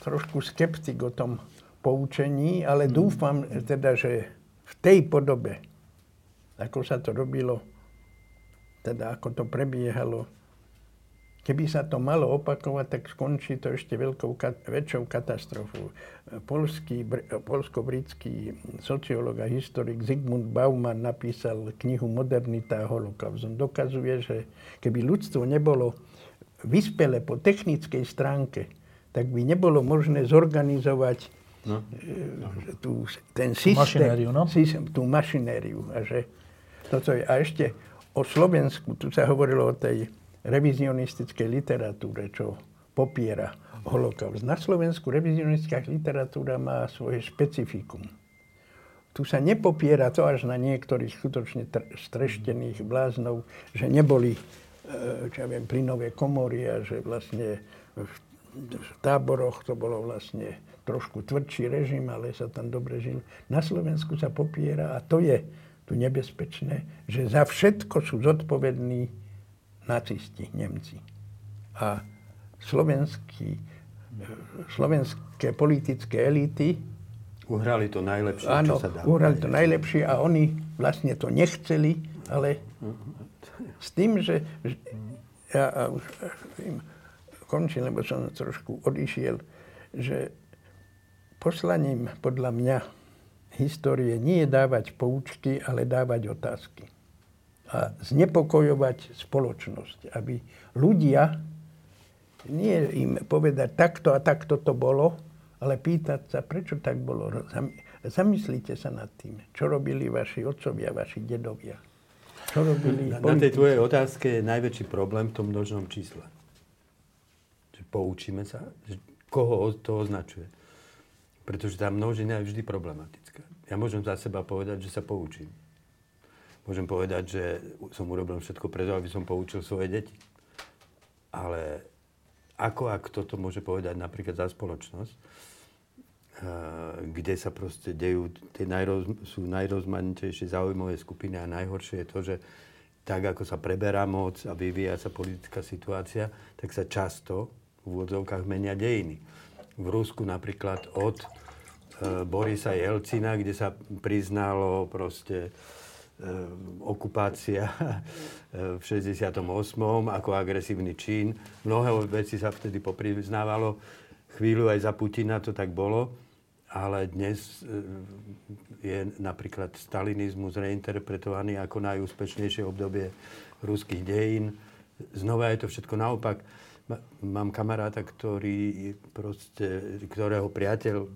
trošku skeptik o tom poučení, ale dúfam teda, že v tej podobe, ako sa to robilo teda ako to prebiehalo. Keby sa to malo opakovať, tak skončí to ešte veľkou, väčšou katastrofou. Polský, polsko-britský sociológ a historik Zygmunt Bauman napísal knihu Modernita a holokaust. On dokazuje, že keby ľudstvo nebolo vyspele po technickej stránke, tak by nebolo možné zorganizovať no. E, tú, ten systém, mašinériu, no? systém, tú mašinériu. A, že toto je, a ešte o Slovensku, tu sa hovorilo o tej revizionistickej literatúre, čo popiera holokaust. Na Slovensku revizionistická literatúra má svoje špecifikum. Tu sa nepopiera to až na niektorých skutočne streštených bláznov, že neboli, e, čo ja viem, plynové komory a že vlastne v, v táboroch to bolo vlastne trošku tvrdší režim, ale sa tam dobre žil. Na Slovensku sa popiera a to je tu nebezpečné, že za všetko sú zodpovední nacisti, Nemci. A slovenský, slovenské politické elity Uhrali to najlepšie, áno, čo sa dá. uhrali to najlepšie a oni vlastne to nechceli, ale s tým, že, že ja už tým končím, lebo som trošku odišiel, že poslaním podľa mňa histórie nie je dávať poučky, ale dávať otázky. A znepokojovať spoločnosť, aby ľudia nie im povedať takto a takto to bolo, ale pýtať sa, prečo tak bolo. Zamyslite sa nad tým, čo robili vaši otcovia, vaši dedovia. Čo robili na, na tej tvojej otázke je najväčší problém v tom množnom čísle. Že poučíme sa, koho to označuje. Pretože tá množina je vždy problematická. Ja môžem za seba povedať, že sa poučím. Môžem povedať, že som urobil všetko preto, aby som poučil svoje deti. Ale ako ak toto môže povedať napríklad za spoločnosť, eh, kde sa proste dejú, tie najroz, sú najrozmanitejšie záujmové skupiny a najhoršie je to, že tak ako sa preberá moc a vyvíja sa politická situácia, tak sa často v úvodzovkách menia dejiny. V Rusku napríklad od Borisa Jelcina, kde sa priznalo proste e, okupácia e, v 68. ako agresívny čin. Mnohé veci sa vtedy popriznávalo. Chvíľu aj za Putina to tak bolo ale dnes je napríklad stalinizmus reinterpretovaný ako najúspešnejšie obdobie ruských dejín. Znova je to všetko naopak. Mám kamaráta, ktorý proste, ktorého priateľ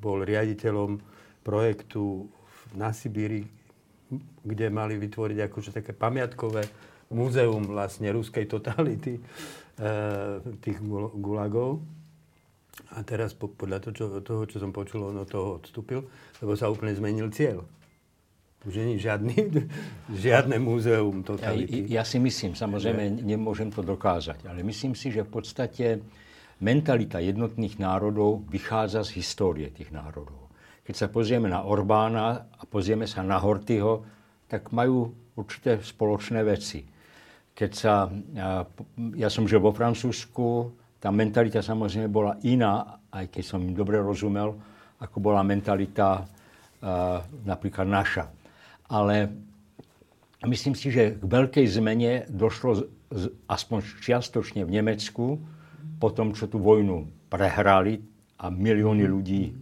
bol riaditeľom projektu na Sibíri, kde mali vytvoriť akože také pamiatkové múzeum vlastne ruskej totality e, tých gulagov a teraz po, podľa to, čo, toho, čo som počul, on od toho odstúpil, lebo sa úplne zmenil cieľ. Už nie žiadny, [laughs] žiadne múzeum totality. Ja, ja si myslím, samozrejme nemôžem to dokázať, ale myslím si, že v podstate mentalita jednotných národov vychádza z histórie tých národov. Keď sa pozrieme na Orbána a pozrieme sa na Hortyho, tak majú určité spoločné veci. Keď sa, ja som žil vo Francúzsku, tá mentalita samozrejme bola iná, aj keď som im dobre rozumel, ako bola mentalita napríklad naša. Ale myslím si, že k veľkej zmene došlo aspoň čiastočne v Nemecku, po tom, čo tú vojnu prehrali a milióny ľudí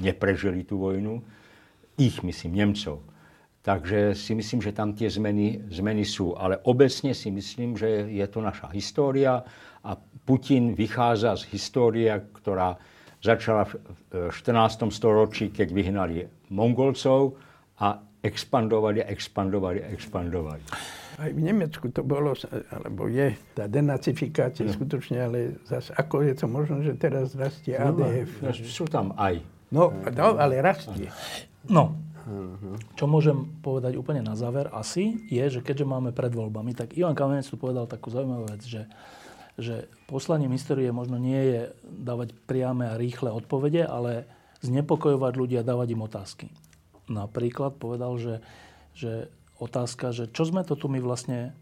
neprežili tú vojnu, ich myslím, Nemcov. Takže si myslím, že tam tie zmeny, zmeny sú. Ale obecne si myslím, že je to naša história a Putin vychádza z histórie, ktorá začala v 14. storočí, keď vyhnali Mongolcov a expandovali, expandovali, expandovali. Aj v Nemecku to bolo, alebo je tá denacifikácia no. skutočne, ale zase ako je to možno, že teraz rastie ADF? No, sú tam aj. No, no ale rastie. No, čo môžem povedať úplne na záver asi, je, že keďže máme pred voľbami, tak Ivan Kamenec tu povedal takú zaujímavú vec, že že poslaním histórie možno nie je dávať priame a rýchle odpovede, ale znepokojovať ľudia, dávať im otázky. Napríklad povedal, že, že otázka, že čo sme to tu my vlastne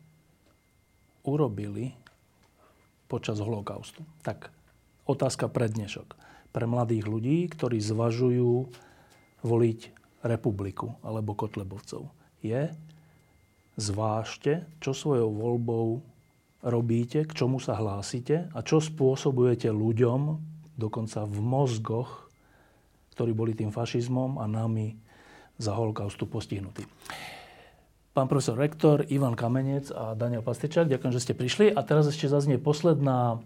urobili počas holokaustu. Tak otázka pre dnešok. Pre mladých ľudí, ktorí zvažujú voliť republiku alebo Kotlebovcov. Je, zvážte, čo svojou voľbou robíte, k čomu sa hlásite a čo spôsobujete ľuďom, dokonca v mozgoch, ktorí boli tým fašizmom a nami za holokaustu postihnutí. Pán profesor rektor, Ivan Kamenec a Daniel Pastečák, ďakujem, že ste prišli. A teraz ešte zaznie posledná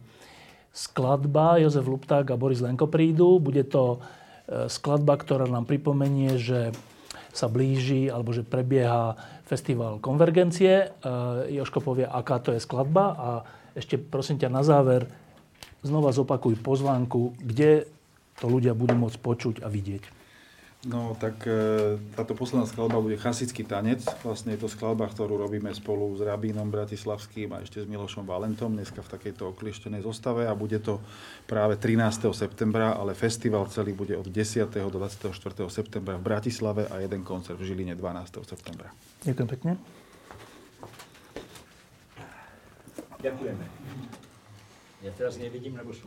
skladba. Jozef Lupták a Boris Lenko prídu. Bude to e, skladba, ktorá nám pripomenie, že sa blíži alebo že prebieha festival Konvergencie. E, Joško povie, aká to je skladba a ešte prosím ťa na záver znova zopakuj pozvánku, kde to ľudia budú môcť počuť a vidieť. No tak e, táto posledná skladba bude Chasický tanec. Vlastne je to skladba, ktorú robíme spolu s Rabínom Bratislavským a ešte s Milošom Valentom, dneska v takejto oklieštenej zostave a bude to práve 13. septembra, ale festival celý bude od 10. do 24. septembra v Bratislave a jeden koncert v Žiline 12. septembra. Ďakujem pekne. Ďakujeme. Ja teraz nevidím, lebo som